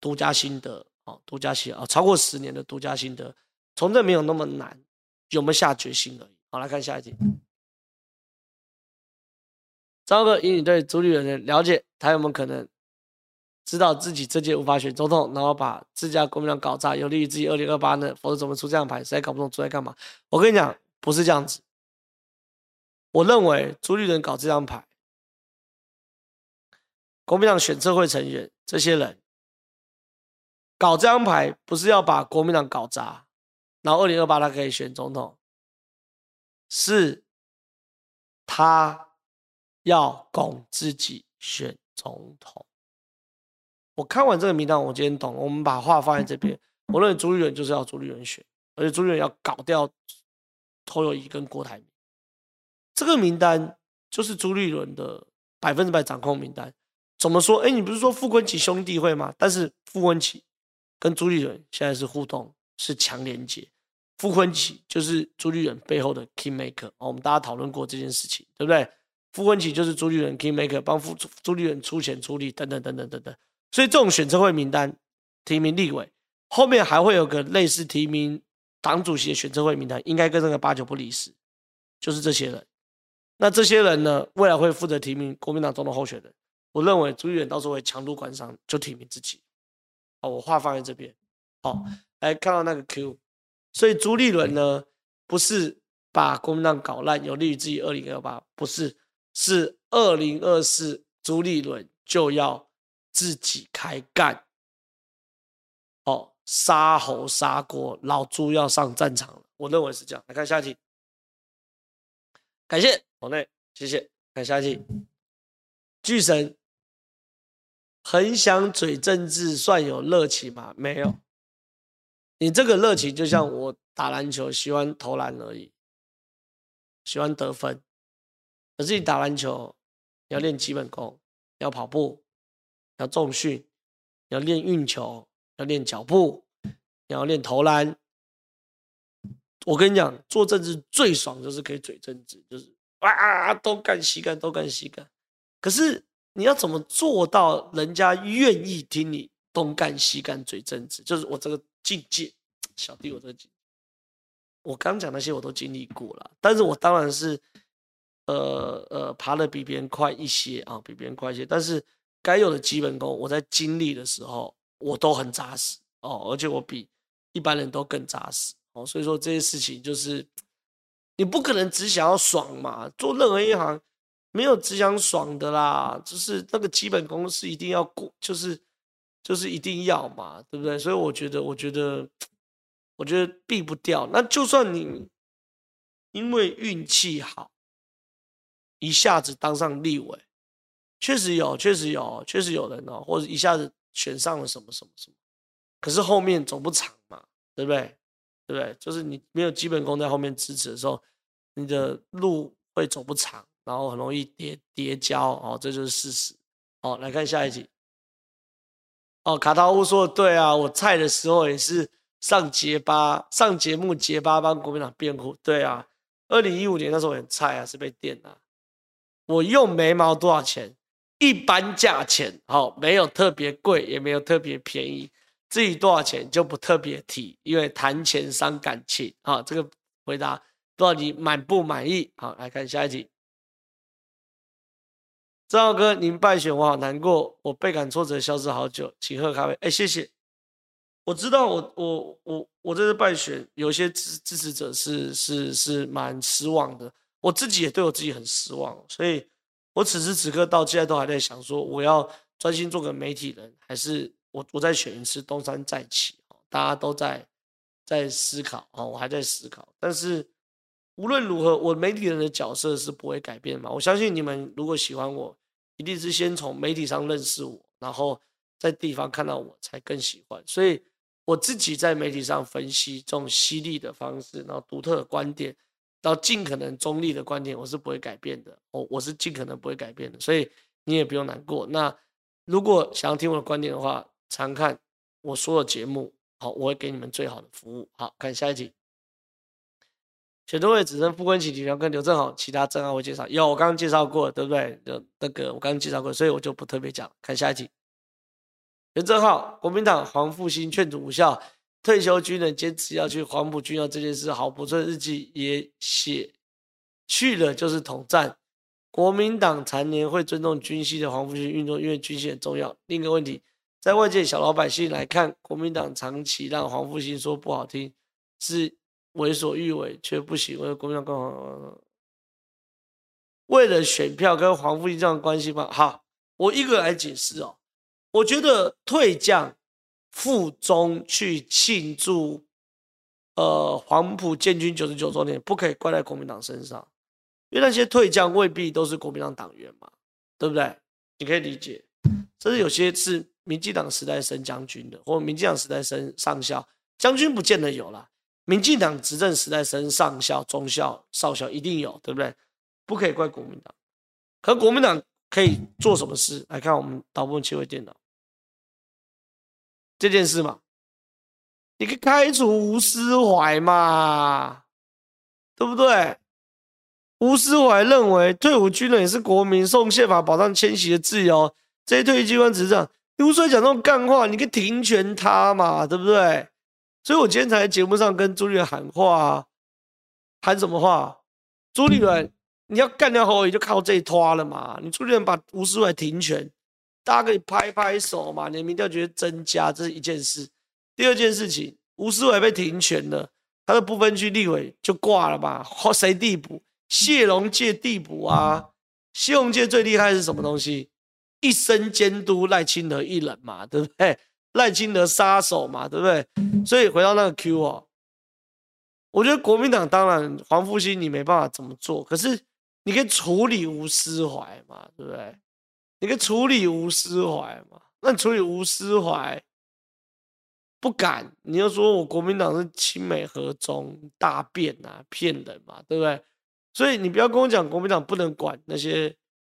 独家心得啊，独家心啊，超过十年的独家心得。从政没有那么难，有没有下决心而已。好，来看下一题。张哥，以你对朱立伦的了解，他有没有可能知道自己这届无法选总统，然后把自家国民党搞砸，有利于自己二零二八呢？否则怎么出这样牌？实在搞不懂出来干嘛？我跟你讲，不是这样子。我认为朱立伦搞这张牌，国民党选策会成员这些人搞这张牌，不是要把国民党搞砸，然后二零二八他可以选总统，是他要拱自己选总统。我看完这个名单，我今天懂了。我们把话放在这边，我认为朱立伦就是要朱立伦选，而且朱立伦要搞掉侯友谊跟郭台铭。这个名单就是朱立伦的百分之百掌控名单。怎么说？哎，你不是说傅昆萁兄弟会吗？但是傅昆萁跟朱立伦现在是互动，是强连结。傅昆萁就是朱立伦背后的 king maker。哦，我们大家讨论过这件事情，对不对？傅昆萁就是朱立伦 king maker，帮傅朱立伦出钱出力，等等等等等等。所以这种选策会名单提名立委，后面还会有个类似提名党主席的选策会名单，应该跟这个八九不离十，就是这些人。那这些人呢，未来会负责提名国民党总统候选人。我认为朱立伦到时候会强度关商，就提名自己。好，我话放在这边。好，来看到那个 Q，所以朱立伦呢，不是把国民党搞烂，有利于自己二零二八，不是，是二零二四朱立伦就要自己开干。哦，杀猴杀锅，老朱要上战场了。我认为是这样。来看下一题，感谢。好嘞，谢谢。看下一题，巨神很想嘴政治，算有热情吗？没有。你这个热情就像我打篮球喜欢投篮而已，喜欢得分。可是你打篮球，要练基本功，要跑步，要重训，要练运球，要练脚步，要练投篮。我跟你讲，做政治最爽就是可以嘴政治，就是啊啊，东干西干，东干西干。可是你要怎么做到人家愿意听你东干西干嘴政治？就是我这个境界，小弟我这境。我刚讲那些我都经历过了，但是我当然是，呃呃，爬得比别人快一些啊，比别人快一些。但是该有的基本功，我在经历的时候，我都很扎实哦，而且我比一般人都更扎实哦。所以说这些事情就是，你不可能只想要爽嘛，做任何一行没有只想爽的啦，就是那个基本功是一定要过，就是就是一定要嘛，对不对？所以我觉得，我觉得。我觉得避不掉，那就算你因为运气好，一下子当上立委，确实有，确实有，确实有人哦，或者一下子选上了什么什么什么，可是后面走不长嘛，对不对？对不对？就是你没有基本功在后面支持的时候，你的路会走不长，然后很容易跌跌跤哦，这就是事实。好，来看下一题。哦，卡塔乌说的对啊，我菜的时候也是。上结巴，上节目结巴帮国民党辩护，对啊，二零一五年那时候很菜啊，是被电啊。我用眉毛多少钱？一般价钱，好，没有特别贵，也没有特别便宜。至于多少钱就不特别提，因为谈钱伤感情。啊，这个回答不知道你满不满意？好，来看下一题。正浩哥，您败选我好难过，我倍感挫折，消失好久，请喝咖啡。哎，谢谢。我知道我，我我我我这次败选，有些支支持者是是是蛮失望的，我自己也对我自己很失望，所以我此时此刻到现在都还在想说，我要专心做个媒体人，还是我我再选一次东山再起？大家都在在思考啊，我还在思考。但是无论如何，我媒体人的角色是不会改变嘛。我相信你们如果喜欢我，一定是先从媒体上认识我，然后在地方看到我才更喜欢，所以。我自己在媒体上分析这种犀利的方式，然后独特的观点，到尽可能中立的观点，我是不会改变的。我我是尽可能不会改变的，所以你也不用难过。那如果想要听我的观点的话，常看我说的节目，好，我会给你们最好的服务。好，看下一题。选中会只剩傅崐萁、李良跟刘正閎，其他正号会介绍。有，我刚刚介绍过，对不对？就那个我刚刚介绍过，所以我就不特别讲。看下一题。刘正浩，国民党黄复兴劝阻无效，退休军人坚持要去黄埔军校这件事，郝柏村日记也写去了就是统战。国民党残年会尊重军系的黄复兴运动，因为军系很重要。另一个问题，在外界小老百姓来看，国民党长期让黄复兴说不好听是为所欲为，却不行。为了国民党更好，为了选票跟黄复兴这样的关系吗？好，我一个来解释哦。我觉得退将复中去庆祝，呃，黄埔建军九十九周年，不可以怪在国民党身上，因为那些退将未必都是国民党党员嘛，对不对？你可以理解，甚至有些是民进党时代升将军的，或者民进党时代升上校，将军不见得有啦。民进党执政时代升上校、中校、少校一定有，对不对？不可以怪国民党，可国民党可以做什么事？来看我们导播切回电脑。这件事嘛，你可以开除吴思怀嘛，对不对？吴思怀认为退伍军人也是国民，受宪法保障迁徙的自由。这些退役军官执政吴斯怀讲这种干话，你可以停权他嘛，对不对？所以我今天才在节目上跟朱立伦喊话啊，喊什么话？朱立伦，你要干掉侯友宜就靠这一拖了嘛，你朱立伦把吴思怀停权。大家可以拍拍手嘛，你的民调觉得增加，这是一件事。第二件事情，吴思伟被停权了，他的不分区立委就挂了吧？或谁递补？谢龙介递补啊？谢龙介最厉害是什么东西？一生监督赖清德一人嘛，对不对？赖清德杀手嘛，对不对？所以回到那个 Q 哦，我觉得国民党当然黄复兴你没办法怎么做，可是你可以处理吴思怀嘛，对不对？你可以处理吴思怀嘛？那处理吴思怀不敢，你又说我国民党是亲美和中大变啊，骗人嘛，对不对？所以你不要跟我讲国民党不能管那些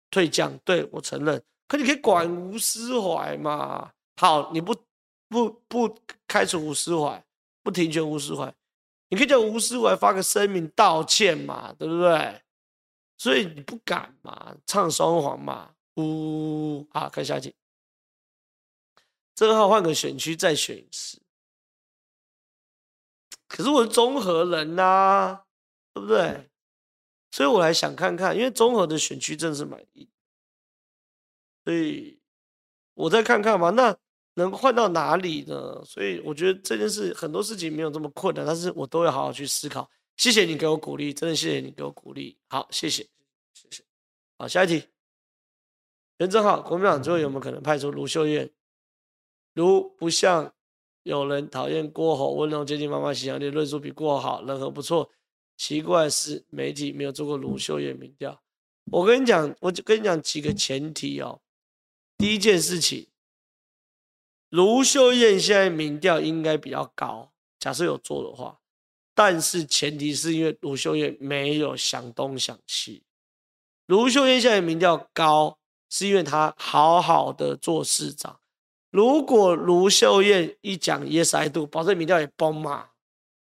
退将，对，我承认可你可以管吴思怀嘛？好，你不不不开除吴思怀，不停权吴思怀，你可以叫吴思怀发个声明道歉嘛，对不对？所以你不敢嘛，唱双簧嘛，呜、好，看下一题。正好换个选区再选一次。可是我是综合人呐、对不对？所以我还想看看，因为综合的选区真是满意，所以我再看看吧。那能换到哪里呢？所以我觉得这件事很多事情没有这么困难，但是我都会好好去思考。谢谢你给我鼓励，真的谢谢你给我鼓励。好，谢谢，谢谢。好，下一题。袁正浩，国民党最后有没有可能派出卢秀燕？如不像有人讨厌郭侯，温柔接近妈妈形象，你论述比郭侯好，人和不错。奇怪是，媒体没有做过卢秀燕民调。我跟你讲，我就跟你讲几个前提哦。第一件事情，卢秀燕现在民调应该比较高，假设有做的话。但是前提是因为卢秀燕没有想东想西，卢秀燕现在民调高，是因为她好好的做市长。如果卢秀燕一讲 yes I do，保证民调也崩嘛，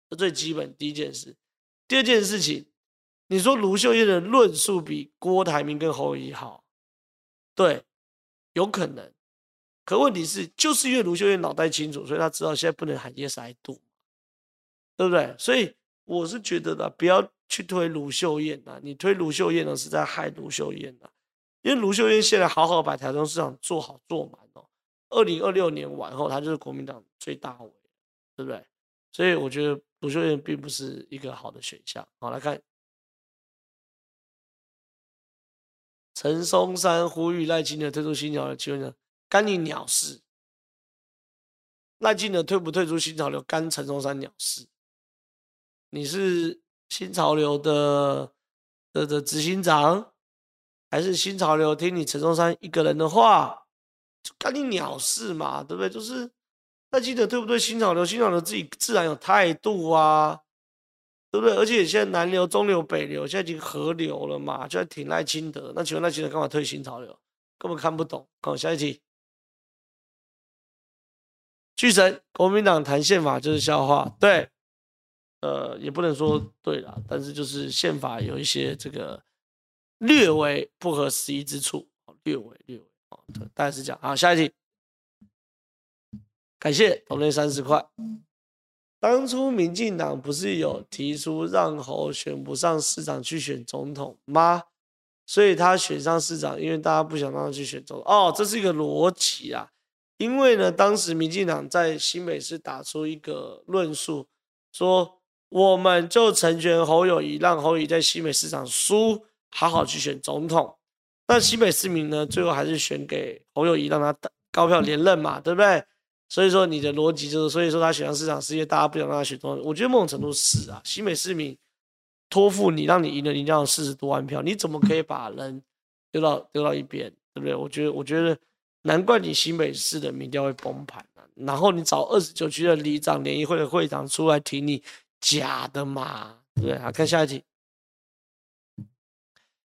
这最基本第一件事。第二件事情，你说卢秀燕的论述比郭台铭跟侯友宜好，对，有可能。可问题是，就是因为卢秀燕脑袋清楚，所以她知道现在不能喊 yes I do。对不对？所以我是觉得的，不要去推卢秀燕呐，你推卢秀燕呢是在害卢秀燕呐，因为卢秀燕现在好好把台中市场做好做满哦，二零二六年完后，她就是国民党最大位，对不对？所以我觉得卢秀燕并不是一个好的选项。好，来看陈松山呼吁赖清德退出新潮流，请问呢，干你鸟事？赖清德退不退出新潮流，干陈松山鸟事？你是新潮流的的的执行长，还是新潮流听你陈松山一个人的话，就干你鸟事嘛，对不对？就是那记得对不对？新潮流，新潮流自己自然有态度啊，对不对？而且现在南流、中流、北流现在已经合流了嘛，就在挺赖清德。那请问赖清德干嘛退新潮流？根本看不懂。好，下一题。巨神，国民党谈宪法就是笑话，对。呃，也不能说对了，但是就是宪法有一些这个略微不合时宜之处，略微略微啊，大概是这样。好，下一题，感谢同类三十块。当初民进党不是有提出让侯选不上市长去选总统吗？所以他选上市长，因为大家不想让他去选总统。哦，这是一个逻辑啊。因为呢，当时民进党在新北市打出一个论述，说。我们就成全侯友谊，让侯友谊在新北市长输，好好去选总统。那新北市民呢，最后还是选给侯友谊，让他高票连任嘛，对不对？所以说你的逻辑就是，所以说他选上市长是因为大家不想让他选总统。我觉得某种程度是啊，新北市民托付你，让你赢了你这样四十多万票，你怎么可以把人丢到丢到一边，对不对？我觉得，我觉得难怪你新北市的民调会崩盘啊。然后你找二十九区的里长、联谊会的会长出来挺你。假的嘛，对不对？好，看下一题。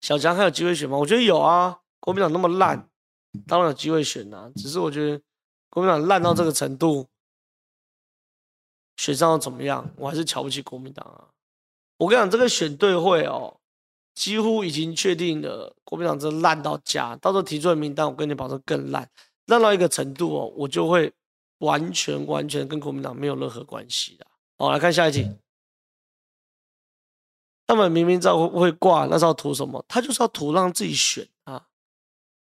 小强还有机会选吗？我觉得有啊。国民党那么烂，当然有机会选啊。只是我觉得国民党烂到这个程度，选上又怎么样？我还是瞧不起国民党啊。我跟你讲，这个选对会哦，几乎已经确定了。国民党真烂到家，到时候提出的名单，我跟你保证更烂，烂到一个程度哦，我就会完全完全跟国民党没有任何关系的。好，来看下一题。他们明明知道会挂，那是要图什么？他就是要图让自己选啊，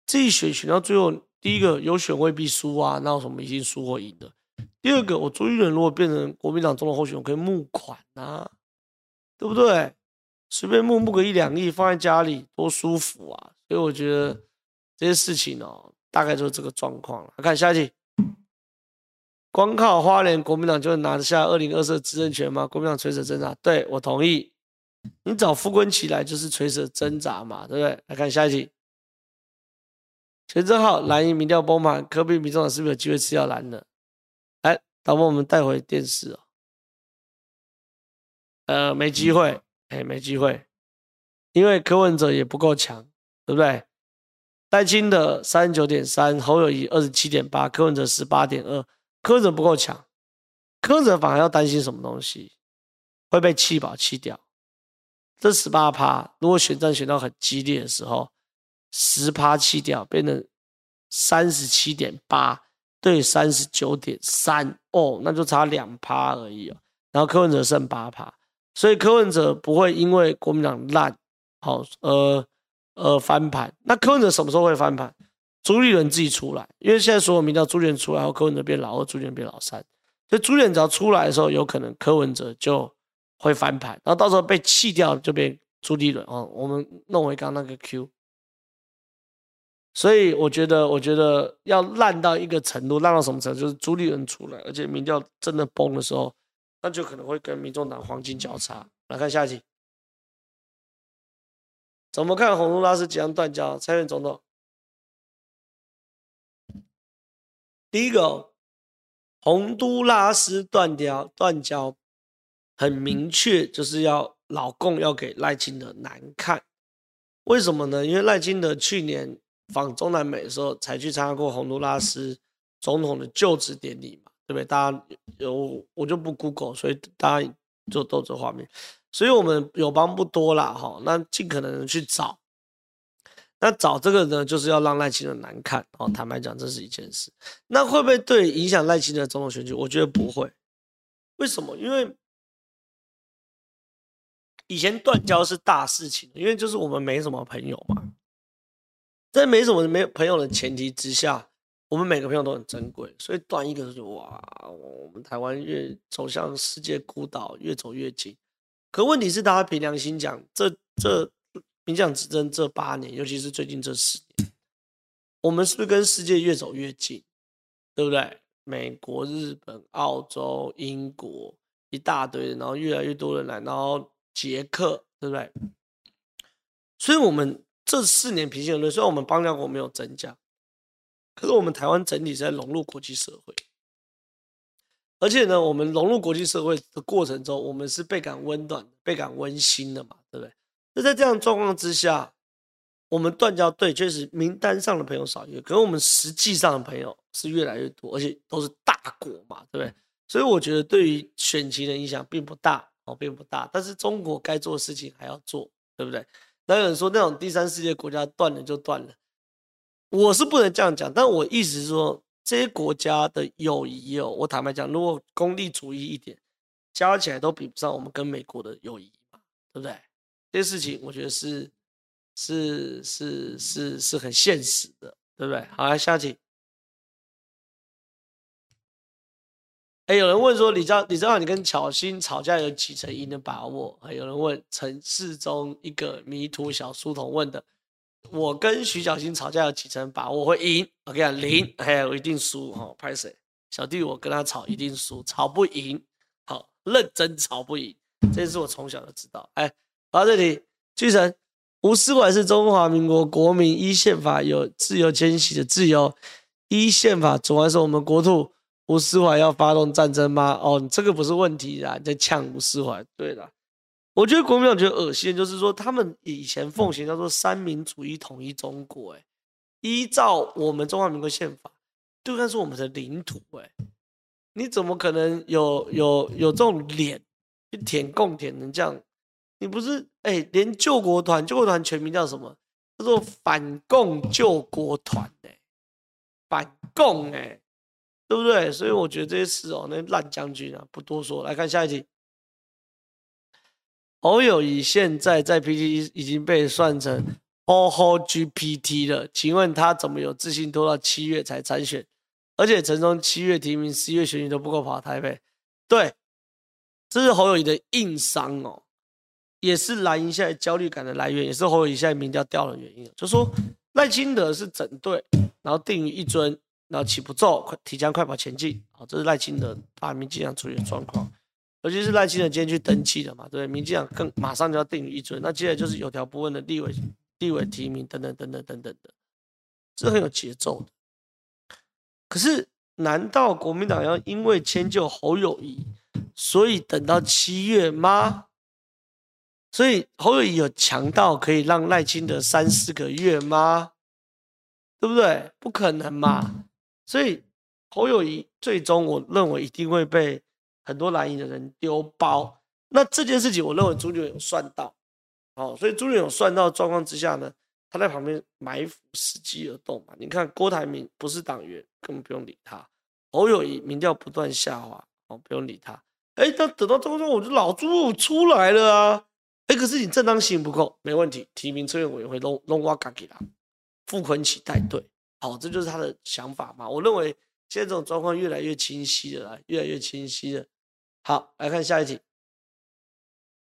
自己选选到最后，第一个有选未必输啊，那有什么已经输或赢的？第二个，我朱一伦如果变成国民党总统候选人，我可以募款啊，对不对？随便募募个一两亿放在家里，多舒服啊！所以我觉得这些事情哦，大概就是这个状况了。来看下一题。光靠花莲国民党就能拿得下二零二四的执政权吗？国民党垂死挣扎，对，我同意。你找傅崐萁来就是垂死挣扎嘛，对不对？来看下一题。全正浩蓝营民调崩盘，科比民众党是不是有机会吃掉蓝的？来，导播我们带回电视哦。呃，没机会，哎、欸，没机会，因为柯文哲也不够强，对不对？戴清的三十九点三，侯友谊二十七点八，柯文哲十八点二，柯文哲不够强，柯文哲反而要担心什么东西？会被弃保弃掉。这十八趴，如果选战选到很激烈的时候，十趴弃掉，变成三十七点八对三十九点三，哦，那就差两趴而已哦。然后柯文哲剩八趴，所以柯文哲不会因为国民党烂，好，呃。呃，翻盘，那柯文哲什么时候会翻盘？朱立伦自己出来，因为现在所有民调朱立伦出来后，柯文哲变老二，朱立伦变老三，所以朱立伦只要出来的时候，有可能柯文哲就会翻盘，然后到时候被弃掉就变朱立伦哦。我们弄回刚那个 Q，所以我觉得，我觉得要烂到一个程度，烂到什么程度？就是朱立伦出来，而且民调真的崩的时候，那就可能会跟民众党黄金交叉。来看下一题。怎么看洪都拉斯即将断交？蔡英文总统，第一个，洪都拉斯断交，断交很明确，就是要老共要给赖清德难看。为什么呢？因为赖清德去年访中南美的时候，才去参加过洪都拉斯总统的就职典礼嘛，对不对？大家有我就不 Google，所以大家就都这画面。所以我们友邦不多啦，哈，那尽可能去找，那找这个呢，就是要让赖清德难看哦。坦白讲，这是一件事。那会不会对影响赖清德总统选举？我觉得不会。为什么？因为以前断交是大事情，因为就是我们没什么朋友嘛，在没什么没朋友的前提之下，我们每个朋友都很珍贵，所以断一个就哇，我们台湾越走向世界孤岛，越走越近。可问题是，大家凭良心讲，这这民进党执政这八年，尤其是最近这十年，我们是不是跟世界越走越近？对不对？美国、日本、澳洲、英国一大堆，然后越来越多人来，然后捷克，对不对？所以，我们这四年平心而论，虽然我们邦交国没有增加，可是我们台湾整体在融入国际社会。而且呢，我们融入国际社会的过程中，我们是倍感温暖、倍感温馨的嘛，对不对？那在这样状况之下，我们断交对，确实名单上的朋友少一个，可是我们实际上的朋友是越来越多，而且都是大国嘛，对不对？所以我觉得对于选情的影响并不大哦，并不大。但是中国该做的事情还要做，对不对？那有人说那种第三世界国家断了就断了，我是不能这样讲，但我意思是说。这些国家的友谊哦，我坦白讲，如果功利主义一点，加起来都比不上我们跟美国的友谊嘛，对不对？这些事情我觉得是是是是是很现实的，对不对？好，来下题。哎，有人问说，李昭李昭，你跟巧心吵架有几成赢的把握？还有人问陈世忠一个迷途小书童问的。我跟徐小新吵架有几成把握会赢？我跟你讲零，哎，我一定输哈，拍谁？小弟我跟他吵一定输，吵不赢，好，认真吵不赢，这是我从小就知道。哎，到这里，巨神，吴思管是中华民国国民，依宪法有自由迁徙的自由，依宪法总还是我们国土，吴思怀要发动战争吗？哦，你这个不是问题啦，你在呛吴思怀，对的。我觉得国民党觉得恶心，就是说他们以前奉行叫做三民主义统一中国，哎，依照我们中华民国宪法，就算是我们的领土，哎，你怎么可能有有有这种脸去舔共舔成这样？你不是哎，连救国团救国团全名叫什么？叫做反共救国团，哎，反共，哎，对不对？所以我觉得这些事哦，那烂将军啊，不多说，来看下一题。侯友谊现在在 PTT 已经被算成 “HOHO GPT” 了，请问他怎么有自信拖到七月才参选？而且陈忠七月提名，十一月选举都不够跑台北。对，这是侯友谊的硬伤哦，也是蓝营现在焦虑感的来源，也是侯友谊现在民调掉的原因。就说赖清德是整队，然后定于一尊，然后起不奏，快提枪快跑前进。好，这是赖清德把民进党处理的状况。尤其是赖清德今天去登记了嘛，对，民进党更马上就要定于一尊，那接下来就是有条不紊的立委、立委提名等等等等等等的，这很有节奏的。可是，难道国民党要因为迁就侯友宜，所以等到七月吗？所以侯友宜有强到可以让赖清德三四个月吗？对不对？不可能嘛。所以侯友谊最终我认为一定会被很多蓝营的人丢包。那这件事情，我认为朱立伦有算到，哦，所以朱立伦有算到状况之下呢，他在旁边埋伏，伺机而动嘛。你看郭台铭不是党员，根本不用理他。侯友谊民调不断下滑，哦，不用理他。哎，那等到中中，我就老朱出来了啊。哎，可是你正当性不够，没问题，提名策略委员会弄弄挖嘎给他，傅崐萁带队，好，这就是他的想法嘛。我认为现在这种状况越来越清晰了，越来越清晰了。好，来看下一题。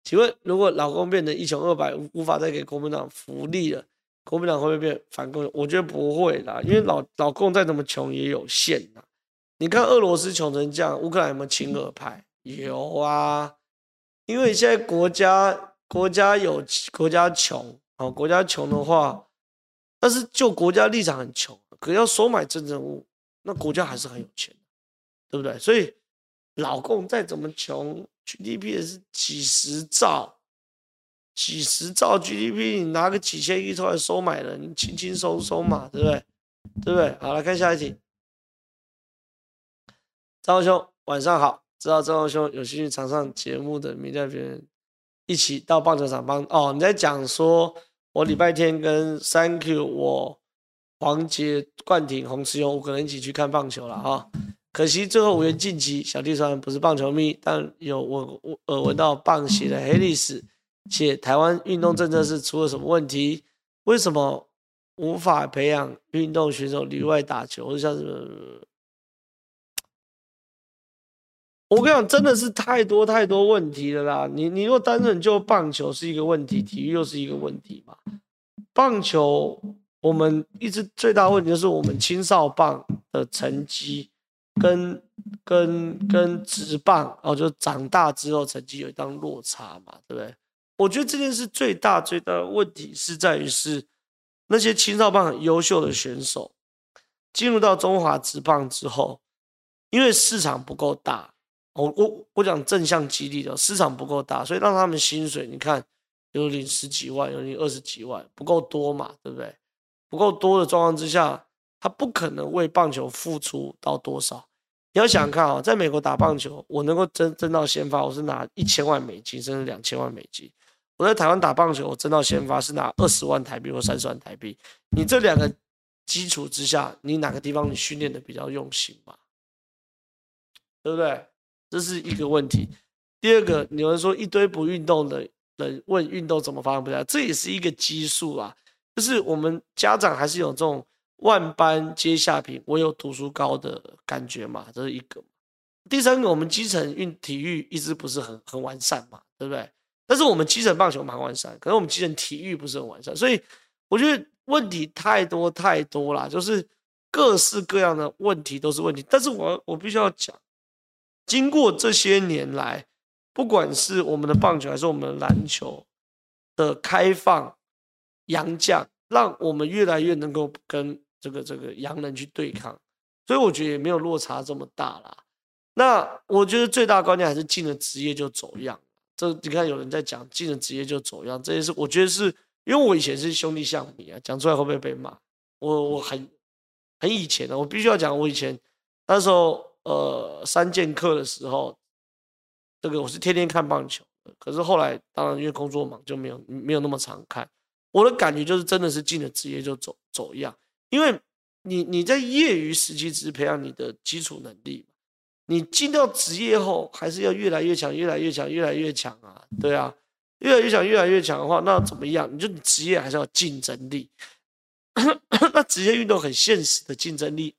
请问，如果老公变成一穷二白，无法再给国民党福利了，国民党会不会变反共？我觉得不会啦，因为老老共再怎么穷也有限呐。你看俄罗斯穷成这样，乌克兰有没有亲俄派？有啊，因为现在国家国家有国家穷，啊，国家穷的话，但是就国家立场很穷，可要收买政治人物，那国家还是很有钱，对不对？所以老共再怎么穷。GDP 也是几十兆，几十兆 GDP，你拿个几千亿出来收买人，轻轻松松嘛，对不对？对不对？好，来看下一题。张兄，晚上好。知道张兄有兴趣常上节目的，明天别人一起到棒球场帮哦。你在讲说，我礼拜天跟 Thank you 我黄杰、冠廷、洪慈庸，我可能一起去看棒球了哈。可惜最后无缘晋级。小弟虽然不是棒球迷，但有我我耳闻到棒协的黑历史，且台湾运动政策是出了什么问题？为什么无法培养运动选手里外打球？或者像什么？我跟你讲，真的是太多太多问题了啦！你你若单纯就棒球是一个问题，体育又是一个问题嘛？棒球我们一直最大问题就是我们青少棒的成绩。跟跟跟职棒哦，就长大之后成绩有一段落差嘛，对不对？我觉得这件事最大最大的问题是在于是那些青少棒很优秀的选手进入到中华职棒之后，因为市场不够大，我我我讲正向激励的市场不够大，所以让他们薪水你看有领十几万，有领二十几万，不够多嘛，对不对？不够多的状况之下，他不可能为棒球付出到多少。你要想想看啊，在美国打棒球，我能够挣挣到先发，我是拿一千万美金，甚至两千万美金；我在台湾打棒球，我挣到先发是拿二十万台币或三十万台币。你这两个基础之下，你哪个地方你训练的比较用心嘛？对不对？这是一个问题。第二个，有人说一堆不运动的人问运动怎么发展不了，这也是一个基数啊。就是我们家长还是有这种。万般皆下品，唯有读书高的感觉嘛，这是一个。第三个，我们基层运体育一直不是很很完善嘛，对不对？但是我们基层棒球蛮完善，可是我们基层体育不是很完善，所以我觉得问题太多太多啦，就是各式各样的问题都是问题。但是我我必须要讲，经过这些年来，不管是我们的棒球还是我们的篮球的开放、洋将，让我们越来越能够跟这个这个洋人去对抗，所以我觉得也没有落差这么大啦。那我觉得最大的关键还是进了职业就走样。这你看有人在讲进了职业就走样，这也是我觉得是因为我以前是兄弟象迷啊，讲出来会不会被骂？我我很很以前的，我必须要讲，我以前那时候呃三剑客的时候，这个我是天天看棒球，可是后来当然因为工作忙就没有没有那么常看。我的感觉就是真的是进了职业就走走样。因为你你在业余时期只是培养你的基础能力，你进到职业后还是要越来越强，越来越强，越来越强啊，对啊，越来越强，越来越强的话，那怎么样？你就你职业还是要竞争力，那职业运动很现实的竞争力，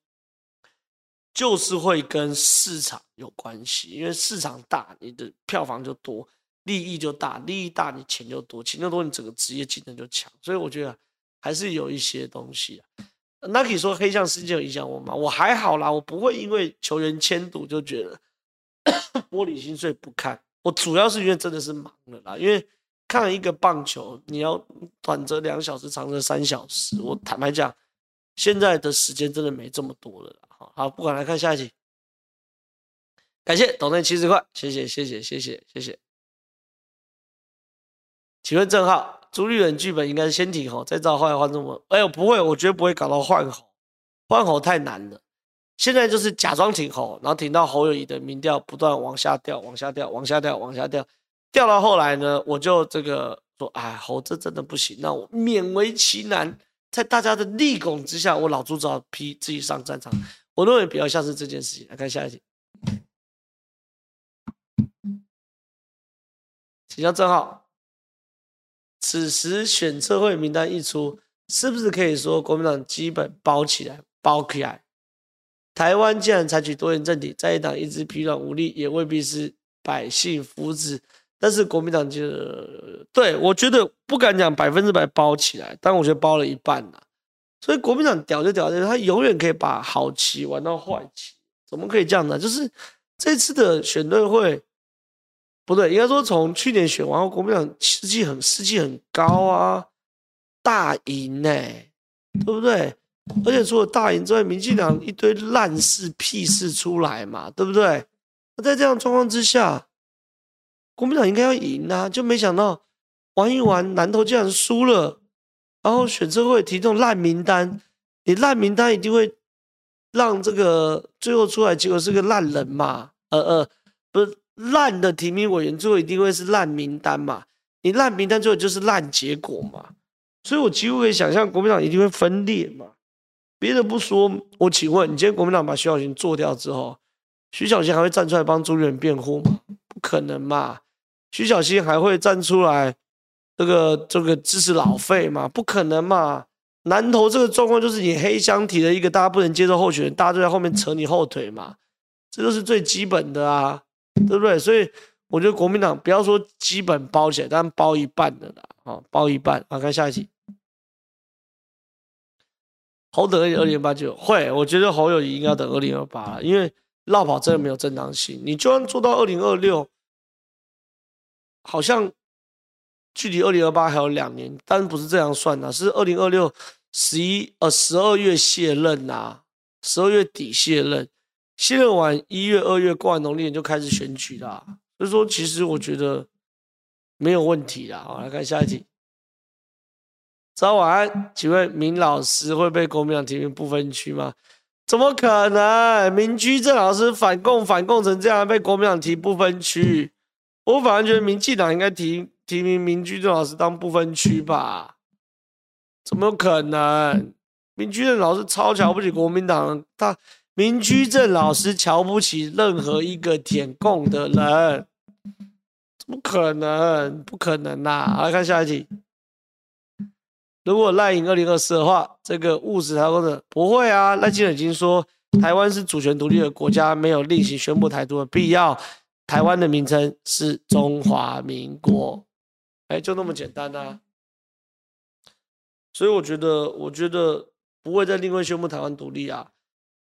就是会跟市场有关系，因为市场大，你的票房就多，利益就大，利益大，你钱就多，钱就多，你整个职业竞争就强，所以我觉得还是有一些东西啊。那可以说黑象事件有影响我吗？我还好啦，我不会因为球员签赌就觉得 玻璃心碎不看。我主要是因为真的是忙了啦，因为看一个棒球，你要短则两小时，长则三小时。我坦白讲，现在的时间真的没这么多了啦。好，不管来看下一题，感谢斗内七十块，谢谢谢谢谢谢谢谢。请问郑浩，朱立伦剧本应该是先挺侯，再造后来换中国。哎呦，不会，我绝对不会搞到换侯，换侯太难了。现在就是假装挺侯，然后挺到侯友宜的民调不断往下掉，往下掉，往下掉，往下掉，掉到后来呢，我就这个说，哎，侯这真的不行，那我勉为其难，在大家的力拱之下，我老朱只好批自己上战场。我认为比较像是这件事情。来看下一题。请教正皓，此时选测会名单一出，是不是可以说国民党基本包起来、包起来？台湾既然采取多元政体，在一党一直疲软无力，也未必是百姓福祉。但是国民党就对我觉得不敢讲百分之百包起来，但我觉得包了一半了。所以国民党屌就屌在，他永远可以把好棋玩到坏棋，怎么可以这样呢？就是这次的选对会。不对，应该说从去年选完后，国民党士气很士气很高啊，大赢呢，对不对？而且除了大赢之外，民进党一堆烂事屁事出来嘛，对不对？那在这样状况之下，国民党应该要赢啊，就没想到玩一玩，南投竟然输了，然后选测会提这种烂名单，你烂名单一定会让这个最后出来结果是个烂人嘛？呃呃，不是。烂的提名委员最后一定会是烂名单嘛？你烂名单最后就是烂结果嘛？所以我几乎可以想象国民党一定会分裂嘛。别的不说，我请问你，今天国民党把徐小新做掉之后，徐小新还会站出来帮朱立伦辩护吗？不可能嘛？徐小新还会站出来这个这个支持老费吗？不可能嘛？南投这个状况就是你黑箱提了一个大家不能接受候选人，大家就在后面扯你后腿嘛，这就是最基本的啊。对不对？所以我觉得国民党不要说基本包起来，但包一半的啦，啊，包一半。好，看下一题。侯等二零八九会，我觉得侯友宜应该等二零二八，因为落跑真的没有正当性。你就算做到二零二六，好像距离二零二八还有两年，但不是这样算的，是二零二六十一呃十二月卸任呐、啊，十二月底卸任。卸任完一月、二月过完农历年就开始选举啦，所以说其实我觉得没有问题啦。好，来看下一题。早晚安，请问明老师会被国民党提名不分区吗？怎么可能？明居正老师反共反共成这样，被国民党提不分区？我反而觉得民进党应该提提名民居正老师当不分区吧？怎么有可能？民居正老师超瞧不起国民党，他。民居正老师瞧不起任何一个舔共的人，怎么可能？不可能呐！来看下一题。如果赖赢二零二四的话，这个务实台湾的不会啊。赖清德已经说，台湾是主权独立的国家，没有另行宣布台独的必要。台湾的名称是中华民国，哎，就那么简单啊。所以我觉得，我觉得不会再另外宣布台湾独立啊。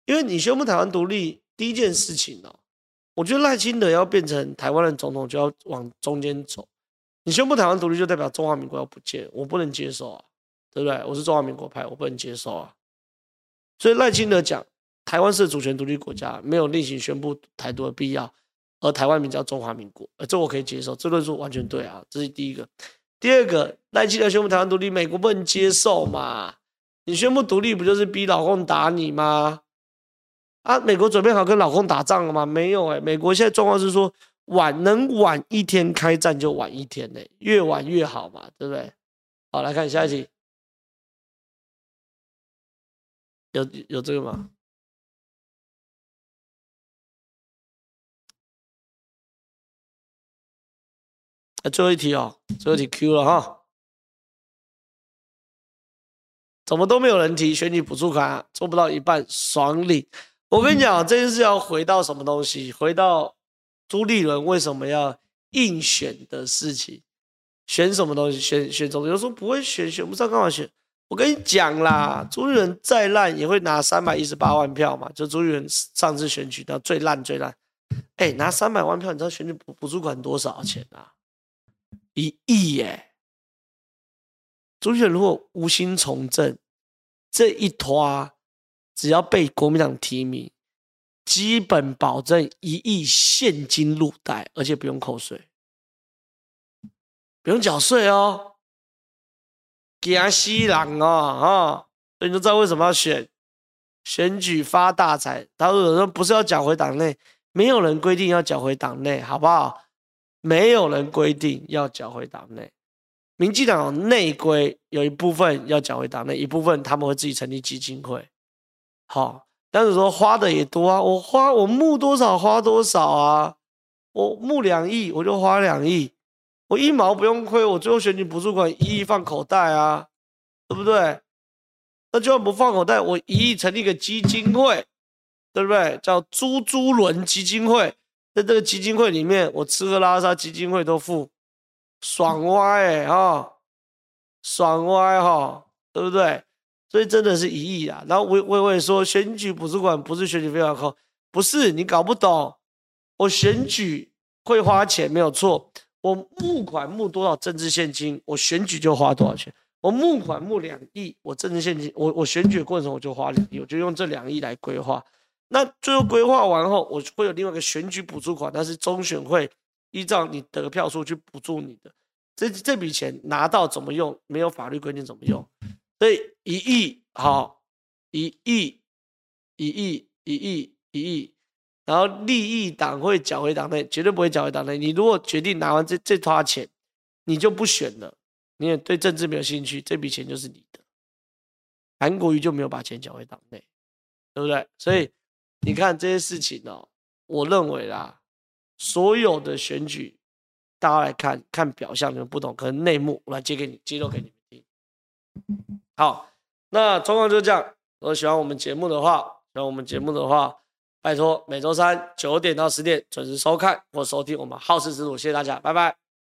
因为你宣布台湾独立，第一件事情哦，我觉得赖清德要变成台湾的总统，就要往中间走。你宣布台湾独立，就代表中华民国要不见，我不能接受啊，对不对？我是中华民国派，我不能接受啊。所以赖清德讲，台湾是主权独立国家，没有另行宣布台独的必要，而台湾名叫中华民国，呃，这我可以接受，这论述完全对啊。这是第一个。第二个，赖清德宣布台湾独立，美国不能接受嘛？你宣布独立，不就是逼老共打你吗？啊，美国准备好跟老共打仗了吗？没有哎、美国现在状况是说晚能晚一天开战就晚一天嘞、欸，越晚越好嘛，对不对？好，来看下一题，有有这个吗？啊，最后一题哦，最后一题 Q 了哈，怎么都没有人提选举补助款，做不到一半爽领。我跟你讲，这件事要回到什么东西？回到朱立伦为什么要硬选的事情？选什么东西？选选总统？有人说不会选，选不上干嘛选？我跟你讲啦，朱立伦再烂也会拿三百一十八万票嘛。就朱立伦上次选举到最烂最烂，哎，拿三百万票，你知道选举补补助款多少钱啊？一亿耶！朱立伦如果无心从政，这一拖。只要被国民党提名，基本保证一亿现金入袋，而且不用扣税，不用缴税哦。惊死人哦啊！所以你就知道为什么要选选举发大财。他说不是要缴回党内，没有人规定要缴回党内，好不好？没有人规定要缴回党内。民进党内规有一部分要缴回党内，一部分他们会自己成立基金会。好，但是说花的也多啊，我花我募多少花多少啊，我募两亿我就花两亿，我一毛不用亏，我最后选举补助款一亿放口袋啊，对不对？那就算不放口袋，我一亿成立个基金会，对不对？叫猪猪轮基金会，在这个基金会里面，我吃喝拉撒基金会都付。爽歪哎、欸、哈，爽歪哈，对不对？所以真的是一亿啊。然后我我我也说，选举补助款不是选举费要扣，不是你搞不懂。我选举会花钱没有错，我募款募多少政治献金，我选举就花多少钱。我募款募两亿，我政治献金，我我选举过程我就花两亿，我就用这两亿来规划。那最后规划完后，我会有另外一个选举补助款，但是中选会。依照你得票数去补助你的，这这笔钱拿到怎么用？没有法律规定怎么用，所以一亿好，一亿，一亿，一亿，一亿，然后利益党会缴回党内，绝对不会缴回党内。你如果决定拿完这这沓钱，你就不选了，你也对政治没有兴趣，这笔钱就是你的。韩国瑜就没有把钱缴回党内，对不对？所以你看这些事情哦，我认为啦。所有的选举，大家来看看表象，你们不懂，可能内幕我来揭给你，揭露给你们听。好，那状况就这样。如果喜欢我们节目的话，喜欢我们节目的话，拜托每周三九点到十点准时收看或收听我们好事之徒，谢谢大家，拜拜。